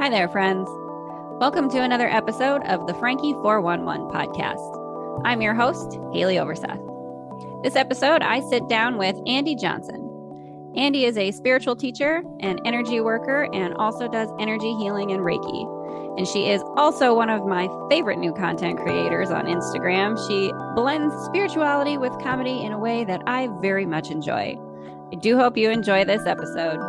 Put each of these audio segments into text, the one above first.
Hi there, friends. Welcome to another episode of the Frankie 411 podcast. I'm your host, Haleigh Overseth. This episode, I sit down with Andie Johnson. Andie is a spiritual teacher, an energy worker, and also does energy healing and Reiki. And she is also one of my favorite new content creators on Instagram. She blends spirituality with comedy in a way that I very much enjoy. I do hope you enjoy this episode.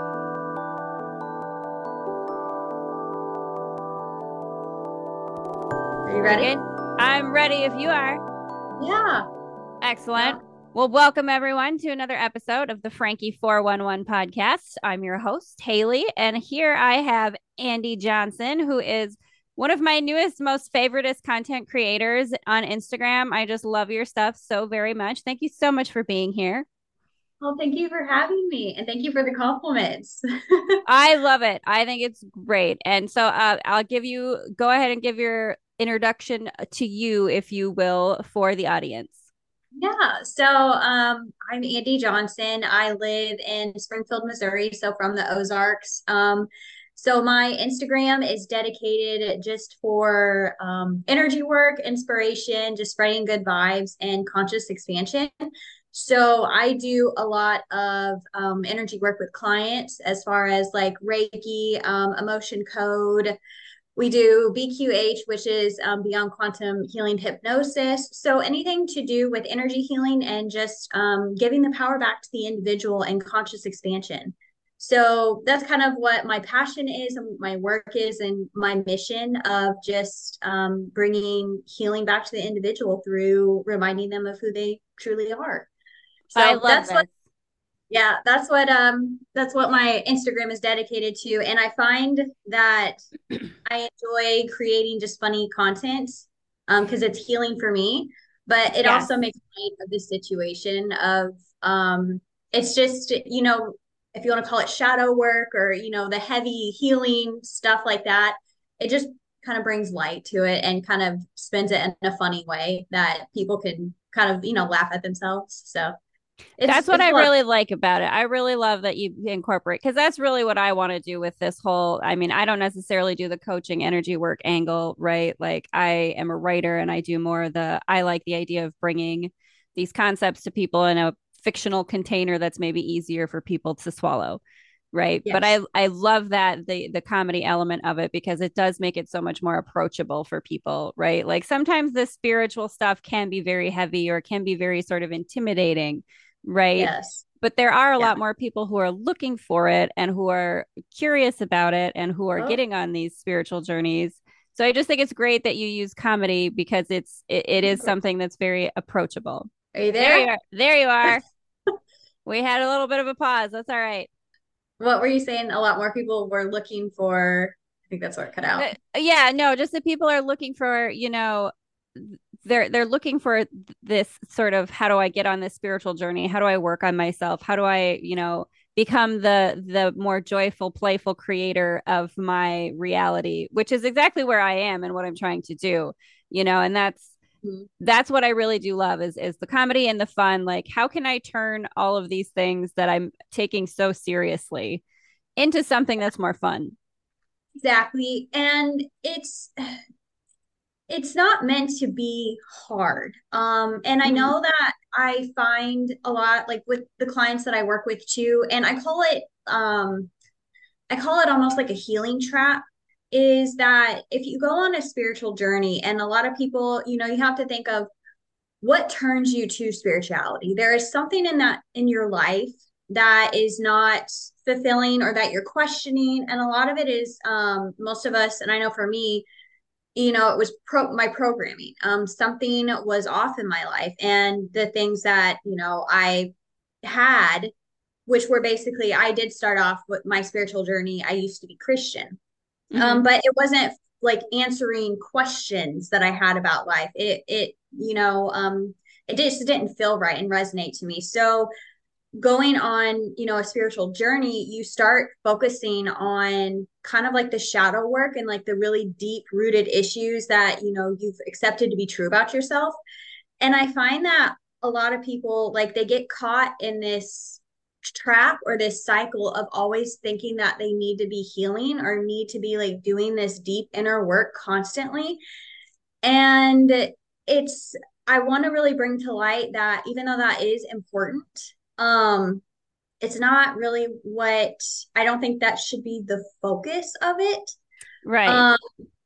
You ready? I'm ready if you are. Yeah. Excellent. Yeah. Well, welcome everyone to another episode of the Frankie 411 podcast. I'm your host, Haleigh, and here I have Andie Johnson, who is one of my newest, most favoriteest content creators on Instagram. I just love your stuff so very much. Thank you so much for being here. Well, thank you for having me and thank you for the compliments. I love it. I think it's great. And so uh, I'll give you, go ahead and give your introduction to you, if you will, for the audience. Yeah. So um, I'm Andie Johnson. I live in Springfield, Missouri. So from the Ozarks. Um, so my Instagram is dedicated just for um, energy work, inspiration, just spreading good vibes and conscious expansion. So I do a lot of um, energy work with clients as far as like Reiki, um, emotion code. We do BQH, which is um, Beyond Quantum Healing Hypnosis. So anything to do with energy healing and just um, giving the power back to the individual and conscious expansion. So that's kind of what my passion is and my work is and my mission of just um, bringing healing back to the individual through reminding them of who they truly are. So I love that's this. what yeah, that's what um that's what my Instagram is dedicated to. And I find that I enjoy creating just funny content um because it's healing for me. But it yes. also makes light of the situation of um it's just you know if you want to call it shadow work or you know the heavy healing stuff like that it just kind of brings light to it and kind of spins it in a funny way that people can kind of you know laugh at themselves so it's, that's what I really like about it. I really love that you incorporate because that's really what I want to do with this whole. I mean, I don't necessarily do the coaching energy work angle, right? Like I am a writer and I do more the. I like the idea of bringing these concepts to people in a fictional container that's maybe easier for people to swallow right yes. but i i love that the the comedy element of it because it does make it so much more approachable for people right like sometimes the spiritual stuff can be very heavy or can be very sort of intimidating right yes but there are a yeah. lot more people who are looking for it and who are curious about it and who are oh. getting on these spiritual journeys so i just think it's great that you use comedy because it's it, it is something that's very approachable are you there there you are, there you are. we had a little bit of a pause that's all right what were you saying? A lot more people were looking for. I think that's what cut out. Uh, yeah, no, just that people are looking for, you know, they're they're looking for this sort of how do I get on this spiritual journey? How do I work on myself? How do I, you know, become the the more joyful, playful creator of my reality, which is exactly where I am and what I'm trying to do, you know, and that's Mm-hmm. that's what I really do love is is the comedy and the fun. Like, how can I turn all of these things that I'm taking so seriously into something that's more fun? Exactly. And it's it's not meant to be hard. Um, and I mm-hmm. know that I find a lot like with the clients that I work with too, and I call it um I call it almost like a healing trap is that if you go on a spiritual journey, and a lot of people, you know, you have to think of what turns you to spirituality. There is something in that in your life that is not fulfilling or that you're questioning. And a lot of it is um, most of us, and I know for me, you know, it was pro my programming. Um, something was off in my life, and the things that you know I had, which were basically I did start off with my spiritual journey. I used to be Christian, Mm-hmm. Um, but it wasn't like answering questions that I had about life. It it you know um it just didn't feel right and resonate to me. So going on you know a spiritual journey you start focusing on kind of like the shadow work and like the really deep rooted issues that you know you've accepted to be true about yourself and i find that a lot of people like they get caught in this trap or this cycle of always thinking that they need to be healing or need to be like doing this deep inner work constantly. And it's, I want to really bring to light that even though that is important, um, it's not really what I don't think that should be the focus of it. Right. Um,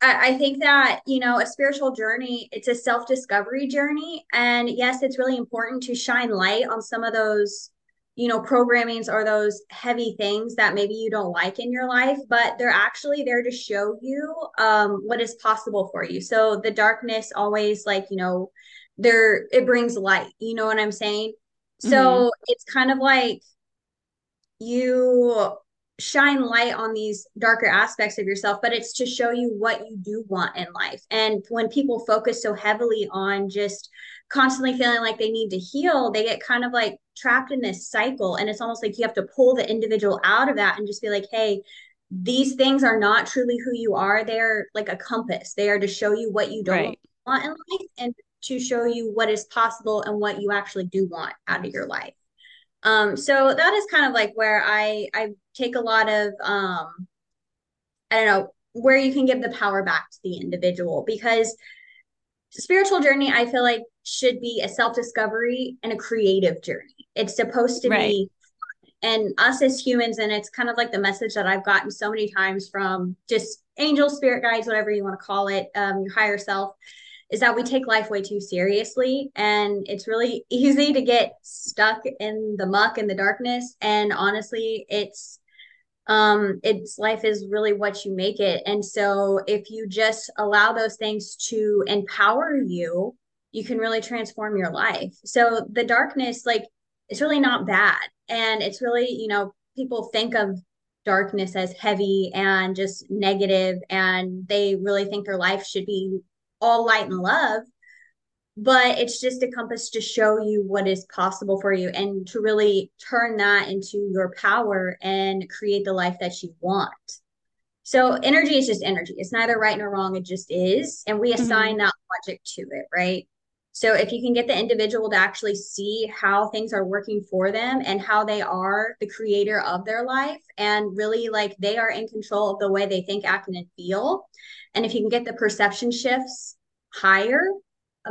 I, I think that, you know, a spiritual journey, it's a self discovery journey. And yes, it's really important to shine light on some of those you know programmings or those heavy things that maybe you don't like in your life but they're actually there to show you um, what is possible for you so the darkness always like you know there it brings light you know what i'm saying so mm-hmm. it's kind of like you shine light on these darker aspects of yourself but it's to show you what you do want in life. And when people focus so heavily on just constantly feeling like they need to heal they get kind of like trapped in this cycle. And it's almost like you have to pull the individual out of that and just be like hey these things are not truly who you are. They're like a compass. They are to show you what you don't right. want in life. And to show you what is possible and what you actually do want out of your life. Um so that is kind of like where i i take a lot of um i don't know where you can give the power back to the individual because spiritual journey i feel like should be a self-discovery and a creative journey. It's supposed to right. be and us as humans and it's kind of like the message that i've gotten so many times from just angel spirit guides whatever you want to call it um, your higher self is that we take life way too seriously and it's really easy to get stuck in the muck and the darkness. And honestly it's um it's life is really what you make it. And so if you just allow those things to empower you you can really transform your life. So the darkness like it's really not bad. And it's really you know people think of darkness as heavy and just negative and they really think their life should be all light and love but it's just a compass to show you what is possible for you and to really turn that into your power and create the life that you want. So energy is just energy. It's neither right nor wrong. It just is. And we assign mm-hmm. that logic to it, right? So if you can get the individual to actually see how things are working for them and how they are the creator of their life and really like they are in control of the way they think, act, and feel. And if you can get the perception shifts higher,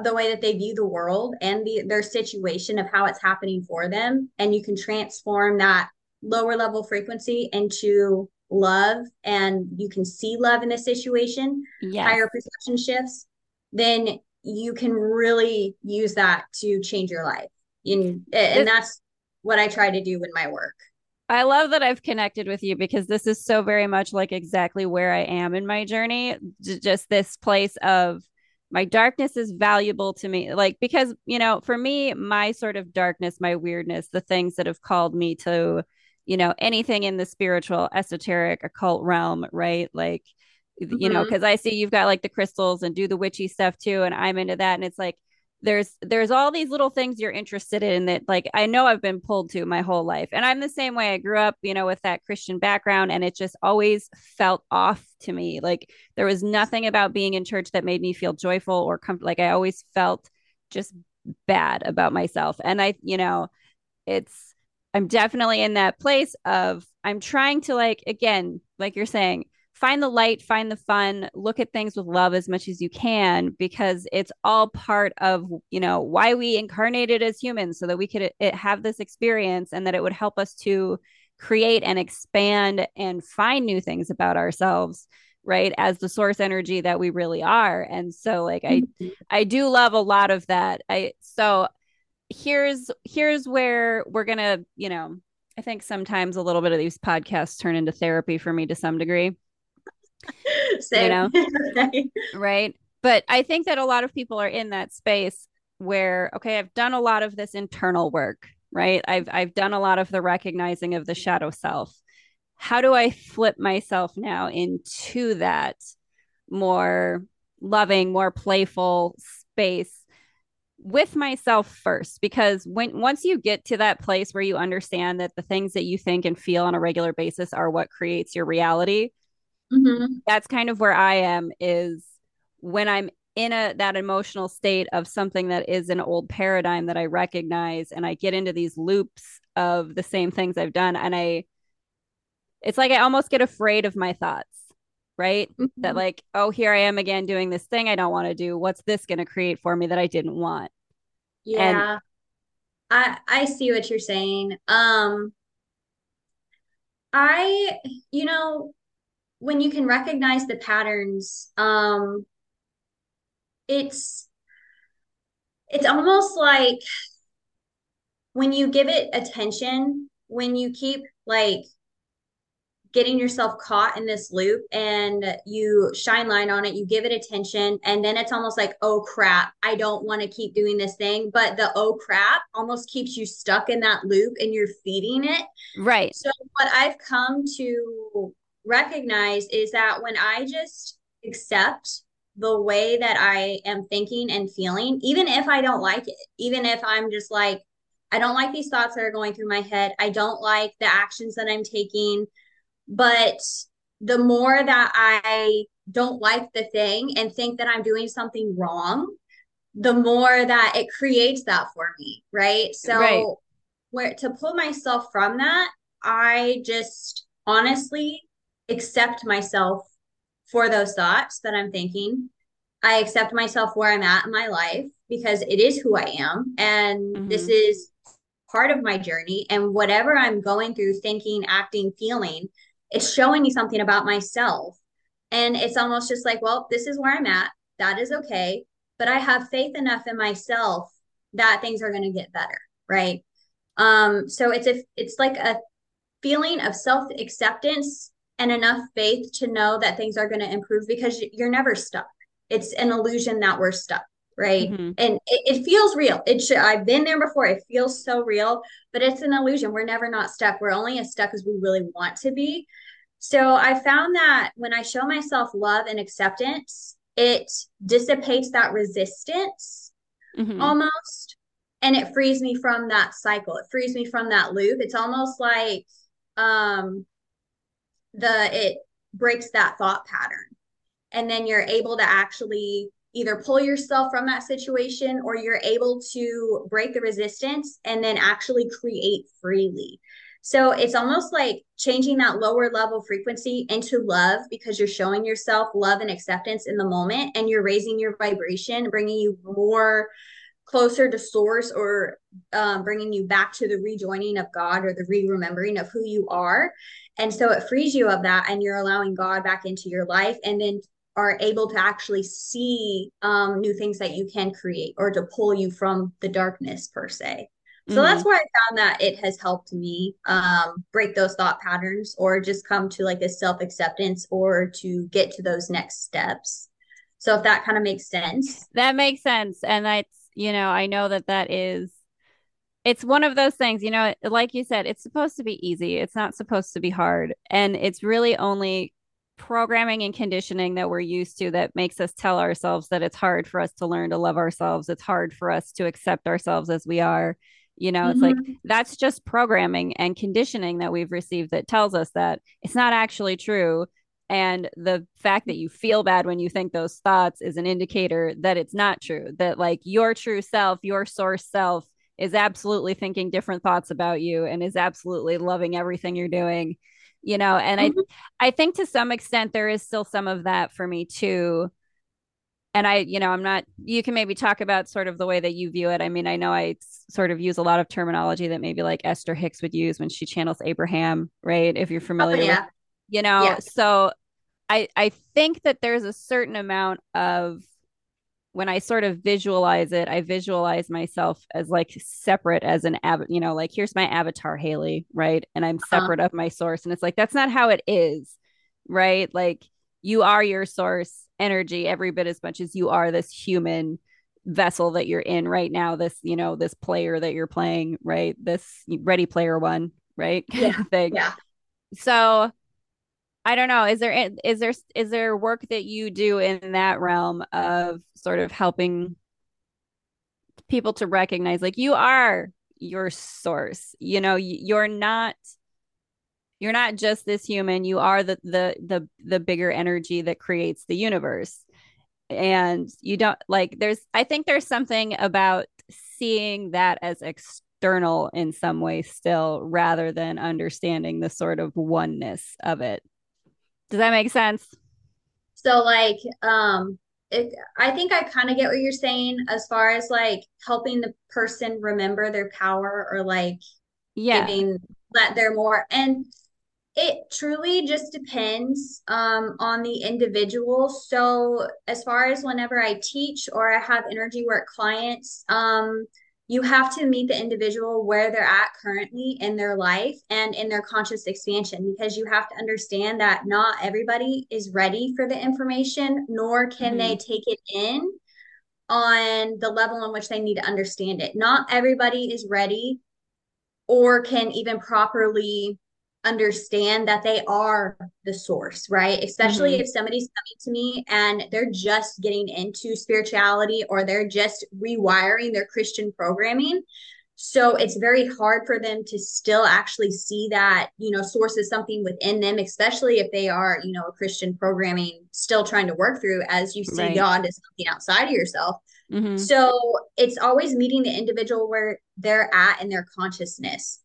the way that they view the world and the, their situation of how it's happening for them and you can transform that lower level frequency into love and you can see love in the situation yes. higher perception shifts then you can really use that to change your life. And, and that's what i try to do in my work. I love that I've connected with you because this is so very much like exactly where I am in my journey. Just this place of my darkness is valuable to me. Like because you know for me my sort of darkness my weirdness the things that have called me to you know anything in the spiritual esoteric occult realm right? Like mm-hmm. you know because mm-hmm. i see you've got like the crystals and do the witchy stuff too and i'm into that and it's like there's there's all these little things you're interested in that like I know I've been pulled to my whole life. And I'm the same way. I grew up, you know, with that Christian background and it just always felt off to me. Like there was nothing about being in church that made me feel joyful or com- like I always felt just bad about myself. And I, you know, it's I'm definitely in that place of I'm trying to like again, like you're saying, find the light, find the fun, look at things with love as much as you can because it's all part of, you know, why we incarnated as humans so that we could it, uh, have this experience and that it would help us to create and expand and find new things about ourselves right as the source energy that we really are. And so like i mm-hmm. i do love a lot of that. I so here's here's where we're gonna you know i think sometimes a little bit of these podcasts turn into therapy for me to some degree Same. You know? right. But I think that a lot of people are in that space where, okay, I've done a lot of this internal work, right? I've I've done a lot of the recognizing of the shadow self. How do I flip myself now into that more loving, more playful space with myself first because when once you get to that place where you understand that the things that you think and feel on a regular basis are what creates your reality Mm-hmm. That's kind of where I am is when I'm in a that emotional state of something that is an old paradigm that I recognize and I get into these loops of the same things I've done and I it's like I almost get afraid of my thoughts, right? Mm-hmm. That like, oh, here I am again doing this thing I don't want to do. What's this going to create for me that I didn't want? Yeah. And, I I see what you're saying. Um I you know when you can recognize the patterns um it's it's almost like when you give it attention when you keep like getting yourself caught in this loop and you shine light on it, you give it attention, and then it's almost like, oh crap, I don't want to keep doing this thing. But the oh crap almost keeps you stuck in that loop and you're feeding it. Right. So, what I've come to recognize is that when I just accept the way that I am thinking and feeling, even if I don't like it, even if I'm just like, I don't like these thoughts that are going through my head. I don't like the actions that I'm taking. But the more that I don't like the thing and think that I'm doing something wrong, the more that it creates that for me. Right. So, right. where to pull myself from that, I just honestly accept myself for those thoughts that I'm thinking. I accept myself where I'm at in my life because it is who I am. And mm-hmm. this is part of my journey. And whatever I'm going through, thinking, acting, feeling, it's showing me something about myself. And it's almost just like, well, this is where I'm at. That is okay. But I have faith enough in myself that things are going to get better. Right. Um, so it's a it's like a feeling of self-acceptance and enough faith to know that things are going to improve because you're never stuck. It's an illusion that we're stuck right mm-hmm. and it, it, feels real it should i've been there before it feels so real but it's an illusion we're never not stuck we're only as stuck as we really want to be so I found that when I show myself love and acceptance, it dissipates that resistance mm-hmm. almost and it frees me from that cycle. It frees me from that loop. It's almost like um the it breaks that thought pattern. And then you're able to actually either pull yourself from that situation or you're able to break the resistance and then actually create freely. So it's almost like changing that lower level frequency into love because you're showing yourself love and acceptance in the moment and you're raising your vibration, bringing you more closer to source or um, bringing you back to the rejoining of God or the re remembering of who you are. And so it frees you of that and you're allowing God back into your life and then are able to actually see um, new things that you can create or to pull you from the darkness per se. So mm-hmm. that's where I found that it has helped me um, break those thought patterns or just come to like a self acceptance or to get to those next steps. So if that kind of makes sense. That makes sense. And that's, you know, I know that that is, it's one of those things, you know, like you said, it's supposed to be easy. It's not supposed to be hard. And it's really only programming and conditioning that we're used to that makes us tell ourselves that it's hard for us to learn to love ourselves. It's hard for us to accept ourselves as we are you know, it's mm-hmm. like that's just programming and conditioning that we've received that tells us that it's not actually true. And the fact that you feel bad when you think those thoughts is an indicator that it's not true, that like your true self, your source self is absolutely thinking different thoughts about you and is absolutely loving everything you're doing you know and mm-hmm. i i think to some extent there is still some of that for me too and I, you know, I'm not, you can maybe talk about sort of the way that you view it. I mean, I know I sort of use a lot of terminology that maybe like Esther Hicks would use when she channels Abraham, right? If you're oh, familiar oh, yeah. with, you know, yeah. so I, I think that there's a certain amount of, when I sort of visualize it, I visualize myself as like separate as an av, you know, like here's my avatar, Haleigh, right? And I'm uh-huh. separate uh-huh. of my source. And it's like, that's not how it is, right? Like you are your source energy every bit as much as you are this human vessel that you're in right now this you know this player that you're playing right this ready player one right yeah thing yeah so i don't know. Is there is there is there work that you do in that realm of sort of helping people to recognize like you are your source you know you're not you're not just this human you are the the the the bigger energy that creates the universe. And you don't like there's i think there's something about seeing that as external in some way still rather than understanding the sort of oneness of it does that make sense so like um it, I think I kind of get what you're saying as far as like helping the person remember their power or like yeah. giving that they're more and it truly just depends um, on the individual. So, as far as whenever I teach or I have energy work clients, um, you have to meet the individual where they're at currently in their life and in their conscious expansion because you have to understand that not everybody is ready for the information, nor can mm-hmm. they take it in on the level in which they need to understand it. Not everybody is ready or can even properly understand that they are the source, right? Especially mm-hmm. if somebody's coming to me and they're just getting into spirituality or they're just rewiring their Christian programming. So it's very hard for them to still actually see that, you know, source is something within them, especially if they are, you know, a Christian programming still trying to work through as you see right. God as something outside of yourself. Mm-hmm. So it's always meeting the individual where they're at in their consciousness.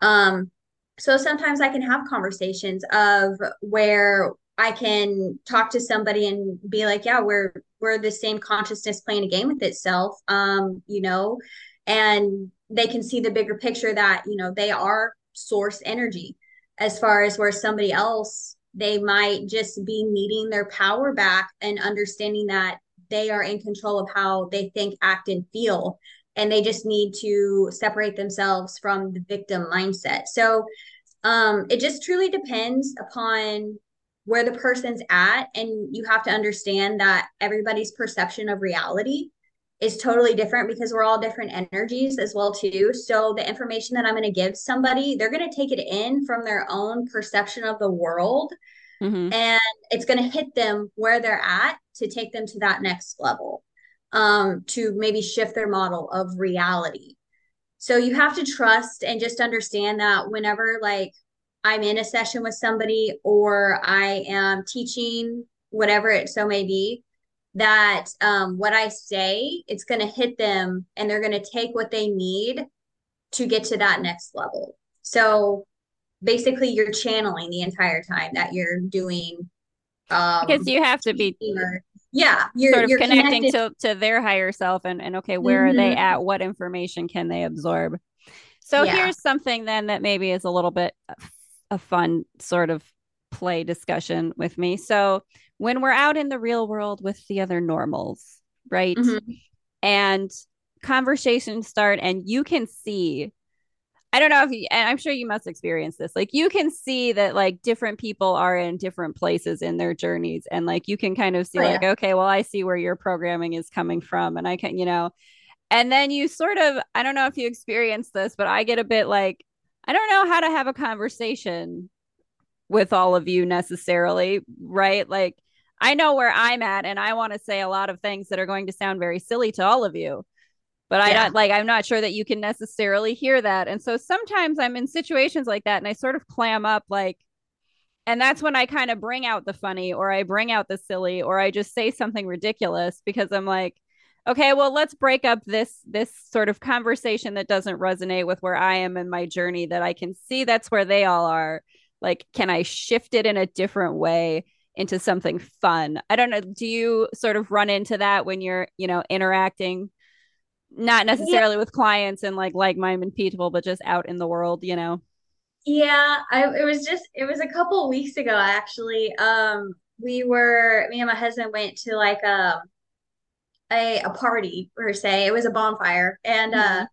Um, so sometimes I can have conversations of where I can talk to somebody and be like, yeah, we're we're the same consciousness playing a game with itself. Um, you know, and they can see the bigger picture that, you know, they are source energy as far as where somebody else they might just be needing their power back and understanding that they are in control of how they think, act, and feel. And they just need to separate themselves from the victim mindset. So um, it just truly depends upon where the person's at. And you have to understand that everybody's perception of reality is totally different because we're all different energies as well too so the information that i'm going to give somebody they're going to take it in from their own perception of the world mm-hmm. and it's going to hit them where they're at to take them to that next level um, to maybe shift their model of reality so you have to trust and just understand that whenever like I'm in a session with somebody or I am teaching, whatever it so may be, that um, what I say, it's going to hit them and they're going to take what they need to get to that next level. So basically, you're channeling the entire time that you're doing. Um, because you have to be or, yeah you're sort of you're connecting to to their higher self and and okay where mm-hmm. are they mm-hmm. at what information can they absorb so yeah. here's something then that maybe is a little bit a fun sort of play discussion with me so when we're out in the real world with the other normals right mm-hmm. and conversations start and you can see I don't know if you, and I'm sure you must experience this. Like you can see that like different people are in different places in their journeys. And like you can kind of see, oh, like, yeah. okay, well, I see where your programming is coming from. And I can, you know, and then you sort of, I don't know if you experience this, but I get a bit like, I don't know how to have a conversation with all of you necessarily, right? Like I know where I'm at and I want to say a lot of things that are going to sound very silly to all of you but I don't like I'm not sure that you can necessarily hear that. And so sometimes I'm in situations like that and I sort of clam up like and that's when I kind of bring out the funny or I bring out the silly or I just say something ridiculous because I'm like okay, well let's break up this this sort of conversation that doesn't resonate with where I am in my journey that I can see that's where they all are. Like can I shift it in a different way? into something fun. I don't know. Do you sort of run into that when you're, you know, interacting not necessarily yeah. with clients and like like minded people, but just out in the world, you know. Yeah, I, it was just it was a couple weeks ago actually. Um, we were me and my husband went to like a um, a, a party per se. It was a bonfire, and uh, mm-hmm. uh,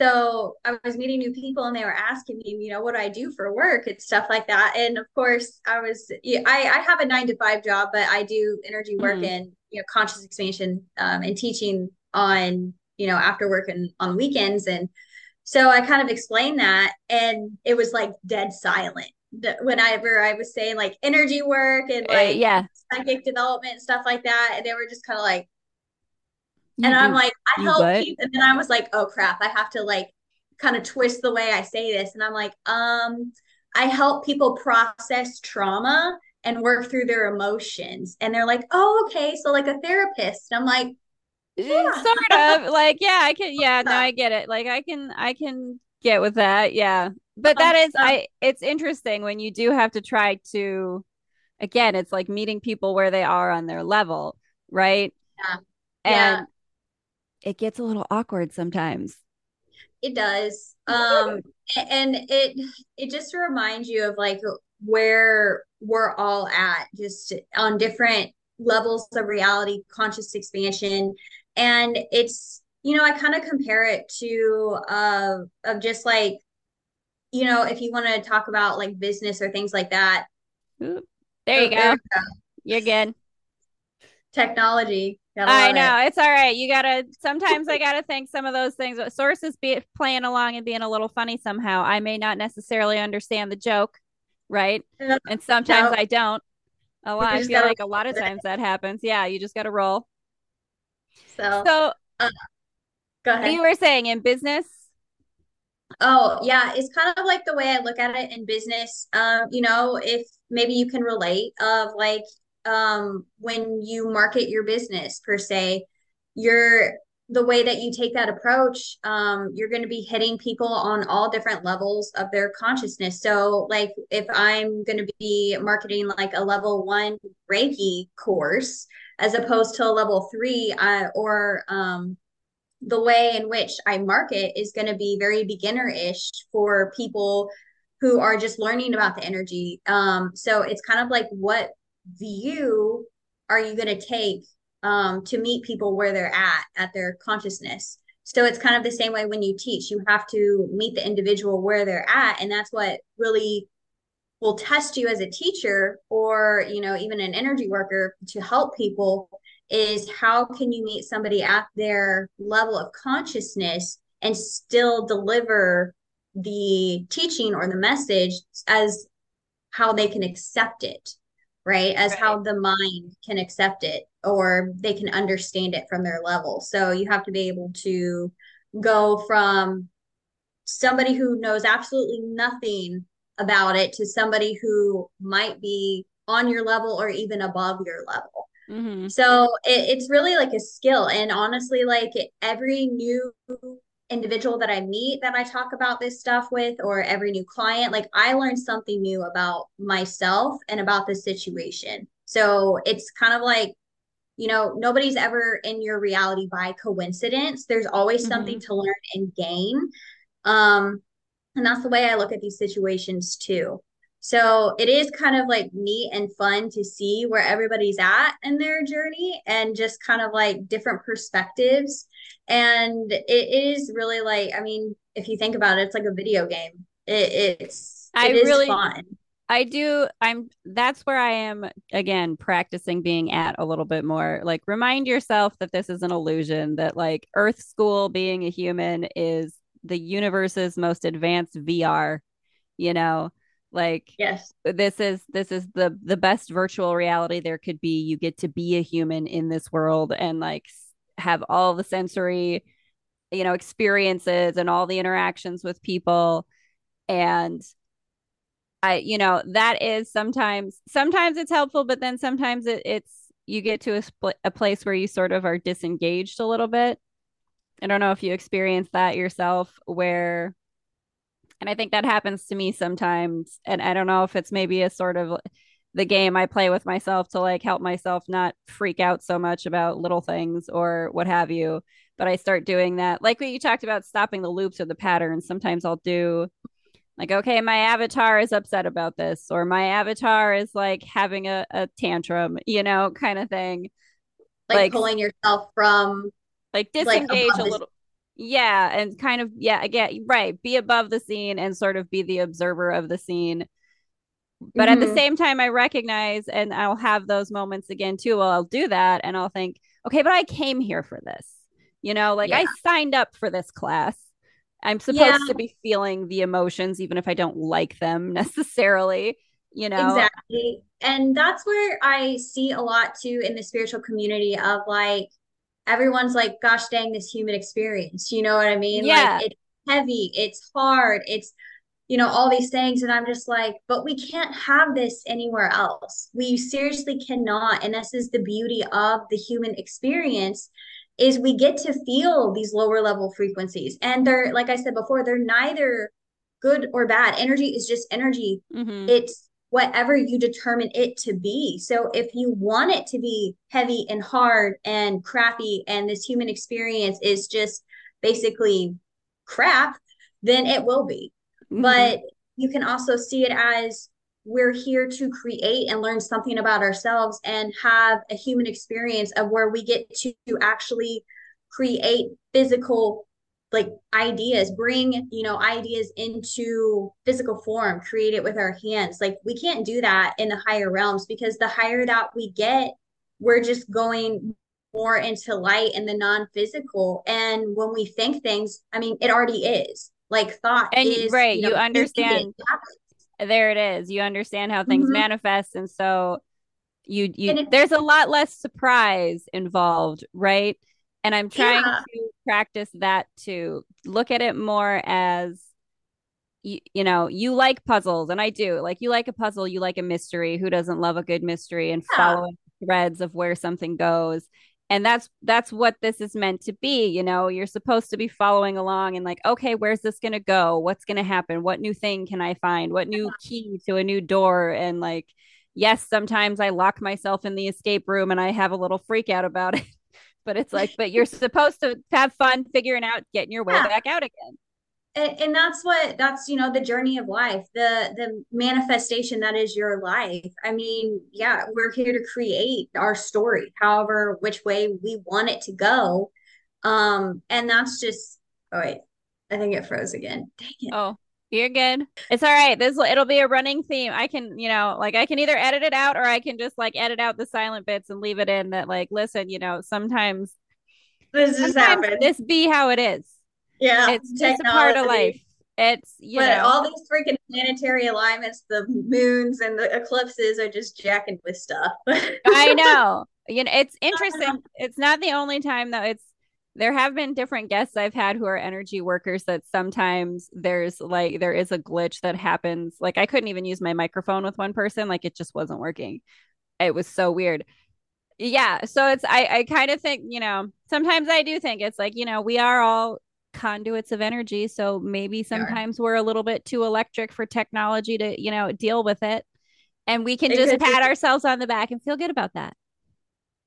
so I was meeting new people, and they were asking me, you know, what do I do for work and stuff like that. And of course, I was I I have a nine to five job, but I do energy work mm-hmm. and you know conscious expansion um, and teaching on you know, after work and on weekends. And so I kind of explained that and it was like dead silent whenever I was saying like energy work and uh, like uh, yeah psychic development and stuff like that. And they were just kind of like, you and do, I'm like, I help people. And then I was like, oh crap, I have to like kind of twist the way I say this. And I'm like, um, I help people process trauma and work through their emotions. And they're like, oh, okay. So, like a therapist. And I'm like, yeah. sort of like, yeah, I can, yeah, no, I get it. Like, I can, I can get with that. Yeah. But that is, I, it's interesting when you do have to try to, again, it's like meeting people where they are on their level, right? Yeah. And yeah. it gets a little awkward sometimes. It does. Um, and it, it just reminds you of like where we're all at, just on different levels of reality, conscious expansion. And it's, you know, I kind of compare it to uh of just like, you know, if you want to talk about like business or things like that. There you, oh, go. There you. You're good. Technology. I know it. it's all right. You gotta. Sometimes I gotta think some of those things. But sources be playing along and being a little funny somehow. I may not necessarily understand the joke, right? And sometimes no. I don't. A lot. I feel like a lot of times that happens. Yeah, you just gotta roll. So, so uh, go ahead. You were saying in business. Oh yeah, it's kind of like the way I look at it in business. Um, you know, if maybe you can relate of like um when you market your business per se, you're the way that you take that approach, um, you're going to be hitting people on all different levels of their consciousness. So, like, if I'm going to be marketing like a level one Reiki course as opposed to a level three, uh, or um, the way in which I market is going to be very beginner ish for people who are just learning about the energy. Um, so, it's kind of like what view are you going to take um, to meet people where they're at, at their consciousness. So it's kind of the same way when you teach, you have to meet the individual where they're at. And that's what really will test you as a teacher or, you know, even an energy worker to help people is how can you meet somebody at their level of consciousness and still deliver the teaching or the message as how they can accept it right as right. how the mind can accept it or they can understand it from their level so you have to be able to go from somebody who knows absolutely nothing about it to somebody who might be on your level or even above your level mm-hmm. so it, it's really like a skill and honestly like every new individual that I meet that I talk about this stuff with, or every new client, like I learned something new about myself and about the situation. So it's kind of like, you know, nobody's ever in your reality by coincidence. There's always mm-hmm. something to learn and gain. Um, and that's the way I look at these situations too. So it is kind of like neat and fun to see where everybody's at in their journey and just kind of like different perspectives. And it is really like, I mean, if you think about it, it's like a video game. It, it's I really fun. I do. I'm that's where I am again practicing being at a little bit more. Like remind yourself that this is an illusion, that like Earth School being a human is the universe's most advanced VR, you know? Like yes. this is this is the the best virtual reality there could be. You get to be a human in this world and like have all the sensory you know experiences and all the interactions with people. And i you know that is sometimes sometimes it's helpful but then sometimes it, it's you get to a, spl- a place where you sort of are disengaged a little bit i don't know if you experience that yourself where and I think that happens to me sometimes. And I don't know if it's maybe a sort of the game I play with myself to like help myself not freak out so much about little things or what have you. But I start doing that. Like what you talked about stopping the loops or the patterns. Sometimes I'll do like, okay, my avatar is upset about this, or my avatar is like having a, a tantrum, you know, kind of thing. Like, like pulling yourself from like disengage like a little yeah and kind of yeah again right be above the scene and sort of be the observer of the scene but mm-hmm. at the mm-hmm. same time i recognize and i'll have those moments again too well i'll do that and i'll think okay but i came here for this you know like yeah. i signed up for this class i'm supposed yeah. to be feeling the emotions even if i don't like them necessarily you know exactly and that's where i see a lot too in the spiritual community of like everyone's like, gosh dang, this human experience. You know what I mean? Yeah. Like it's heavy, it's hard, it's you know, all these things. And I'm just like, but we can't have this anywhere else. We seriously cannot. And this is the beauty of the human experience is we get to feel these lower level frequencies. And they're, like I said before, they're neither good or bad. Energy is just energy. Mm-hmm. It's whatever you determine it to be. So if you want it to be heavy and hard and crappy, and this human experience is just basically crap, then it will be. Mm-hmm. But you can also see it as we're here to create and learn something about ourselves and have a human experience of where we get to actually create physical like ideas bring you know ideas into physical form create it with our hands. Like we can't do that in the higher realms because the higher that we get we're just going more into light and the non-physical. And when we think things i mean it already is. Like thought and is, right you, know, you understand there it is. You understand how things mm-hmm. manifest. And so you you there's a lot less surprise involved right and i'm trying yeah. to practice that to look at it more as you, you know you like puzzles and i do like you like a puzzle you like a mystery who doesn't love a good mystery and yeah. following threads of where something goes. And that's that's what this is meant to be you know you're supposed to be following along and like okay where's this going to go? What's going to happen? What new thing can i find? What new key to a new door? And like yes sometimes i lock myself in the escape room and i have a little freak out about it but it's like but you're supposed to have fun figuring out getting your way yeah. back out again. And, and that's what that's you know the journey of life the the manifestation that is your life. I mean yeah we're here to create our story however which way we want it to go. Um and that's just oh wait i think it froze again. Dang it. Oh you're good. It's all right. This it'll be a running theme. I can, you know, like I can either edit it out or I can just like edit out the silent bits and leave it in that like listen, you know, sometimes this just happened. This be how it is. Yeah, it's just a part of life. It's you but know all these freaking planetary alignments, the moons and the eclipses are just jacking with stuff. I know. You know, it's interesting. It's not the only time though. It's there have been different guests I've had who are energy workers that sometimes there's like there is a glitch that happens. Like I couldn't even use my microphone with one person, like it just wasn't working. It was so weird yeah so it's i i kind of think you know sometimes i do think it's like you know we are all conduits of energy. So maybe sometimes we're a little bit too electric for technology to, you know, deal with it. And we can it just pat ourselves on the back and feel good about that.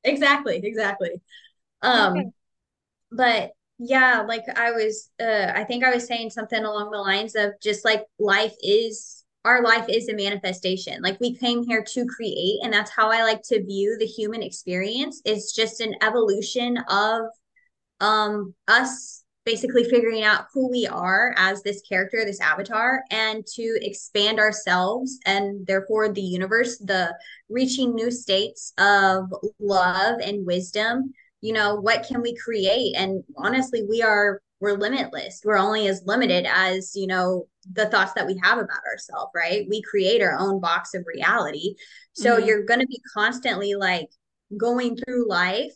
Exactly. Exactly. Um, okay. But yeah, like I was, uh, I think I was saying something along the lines of just like life is our life is a manifestation like we came here to create and that's how i like to view the human experience it's just an evolution of um us basically figuring out who we are as this character, this avatar, and to expand ourselves and therefore the universe, the reaching new states of love and wisdom. You know, what can we create? And honestly, we are we're limitless. We're only as limited as, you know, the thoughts that we have about ourselves, right? We create our own box of reality. So mm-hmm. you're going to be constantly like going through life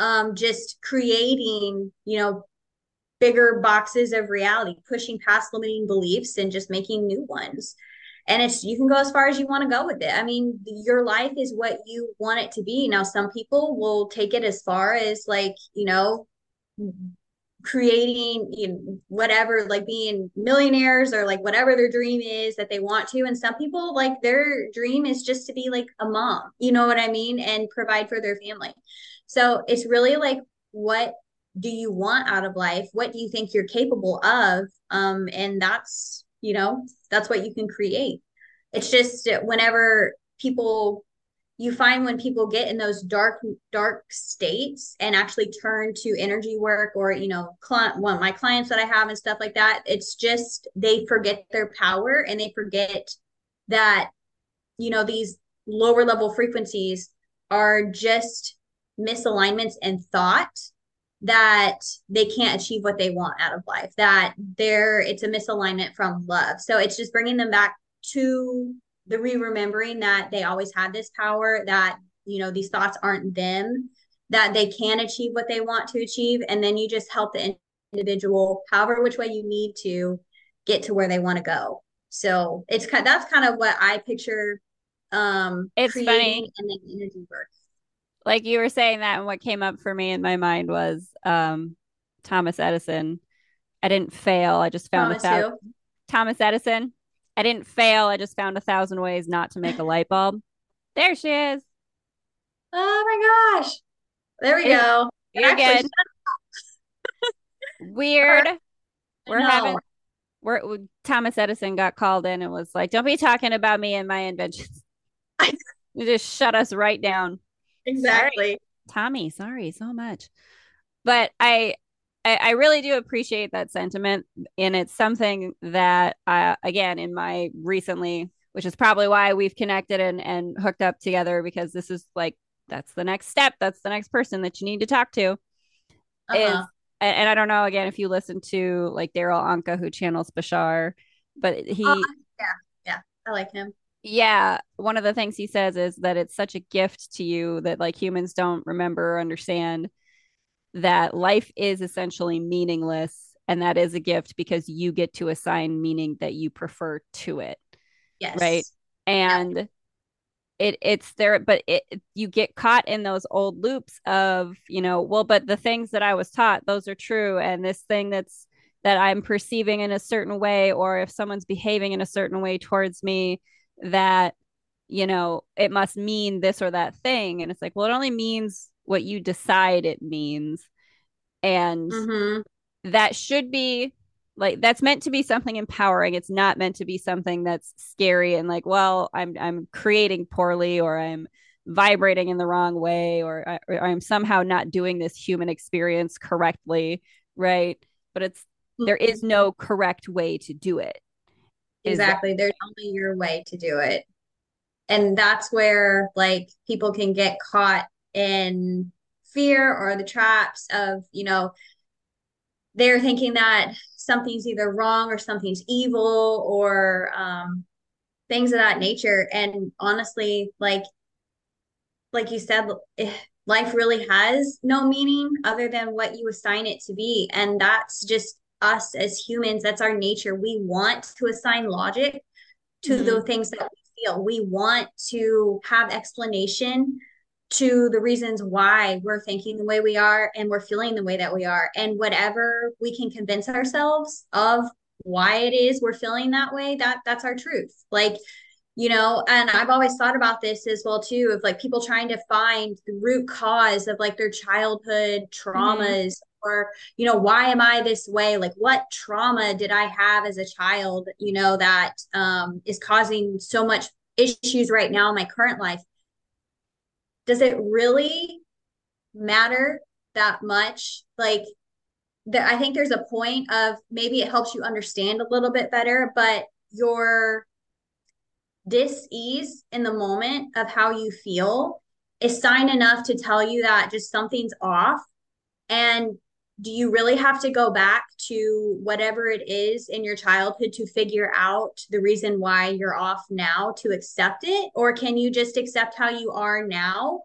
um just creating you know bigger boxes of reality, pushing past limiting beliefs and just making new ones. And it's you can go as far as you want to go with it. I mean, your life is what you want it to be. Now, some people will take it as far as like, you know, creating you know, whatever like being millionaires or like whatever their dream is that they want to and some people like their dream is just to be like a mom you know what i mean and provide for their family so it's really like what do you want out of life what do you think you're capable of um and that's you know that's what you can create. It's just whenever people you find when people get in those dark dark states and actually turn to energy work or you know client one my clients that i have and stuff like that it's just they forget their power and they forget that you know these lower level frequencies are just misalignments and thought that they can't achieve what they want out of life that there it's a misalignment from love so it's just bringing them back to the re-remembering that they always had this power that you know these thoughts aren't them that they can achieve what they want to achieve and then you just help the individual however which way you need to get to where they want to go So it's kind that's kind of what I picture um it's creating funny. and then energy work. Like you were saying that, and what came up for me in my mind was um, Thomas Edison. I didn't fail. I just found a Thomas thousand. who? Thomas Edison. I didn't fail. I just found a thousand ways not to make a light bulb. There she is. Oh my gosh. There we go. You're good. Weird. We're No. having we're Thomas Edison got called in and was like, "Don't be talking about me and my inventions." you just shut us right down. Exactly. Tommy, sorry so much. But I, I, I really do appreciate that sentiment, and it's something that, uh, again, in my recently, which is probably why we've connected and and hooked up together because this is like that's the next step. That's the next person that you need to talk to. Is Uh-huh. and, and I don't know again if you listen to like Darryl Anka who channels Bashar, but he Uh, yeah, yeah. I like him. Yeah, one of the things he says is that it's such a gift to you that like humans don't remember or understand that life is essentially meaningless and that is a gift because you get to assign meaning that you prefer to it, Yes. right? And it it's there but it you get caught in those old loops of, you know, well but the things that I was taught those are true and this thing that's that I'm perceiving in a certain way or if someone's behaving in a certain way towards me that you know it must mean this or that thing. And it's like well it only means what you decide it means. And hmm that should be like that's meant to be something empowering. It's not meant to be something that's scary and like well i'm i'm creating poorly or i'm vibrating in the wrong way or, I, or i'm somehow not doing this human experience correctly right? But it's there is no correct way to do it is that Exactly. There's only your way to do it. And that's where like people can get caught in fear or the traps of, you know, they're thinking that something's either wrong or something's evil or um, things of that nature. And honestly, like like you said, eh, life really has no meaning other than what you assign it to be. And that's just us as humans. That's our nature. We want to assign logic to Mhm. the things that we feel. We want to have explanation to the reasons why we're thinking the way we are and we're feeling the way that we are. And whatever we can convince ourselves of why it is we're feeling that way, that that's our truth. Like, you know, and I've always thought about this as well too, of like people trying to find the root cause of like their childhood Mhm. traumas or you know why am i this way? Like what trauma did i have as a child you know that um, is causing so much issues right now in my current life? Does it really matter that much? Like there, i think there's a point of maybe it helps you understand a little bit better but your dis-ease in the moment of how you feel is sign enough to tell you that just something's off. And do you really have to go back to whatever it is in your childhood to figure out the reason why you're off now to accept it? Or can you just accept how you are now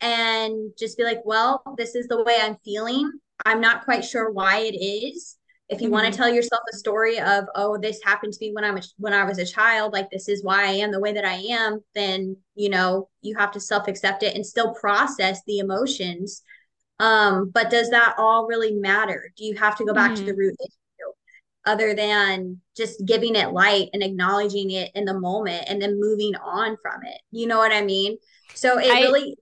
and just be like, well, this is the way I'm feeling. I'm not quite sure why it is. If you want Mhm. to tell yourself a story of, oh, this happened to me when I'm a, when I was a child, like this is why I am the way that I am, then you know you have to self accept it and still process the emotions um, but does that all really matter? Do you have to go back to the Mhm. root issue other than just giving it light and acknowledging it in the moment and then moving on from it? You know what I mean? So it I really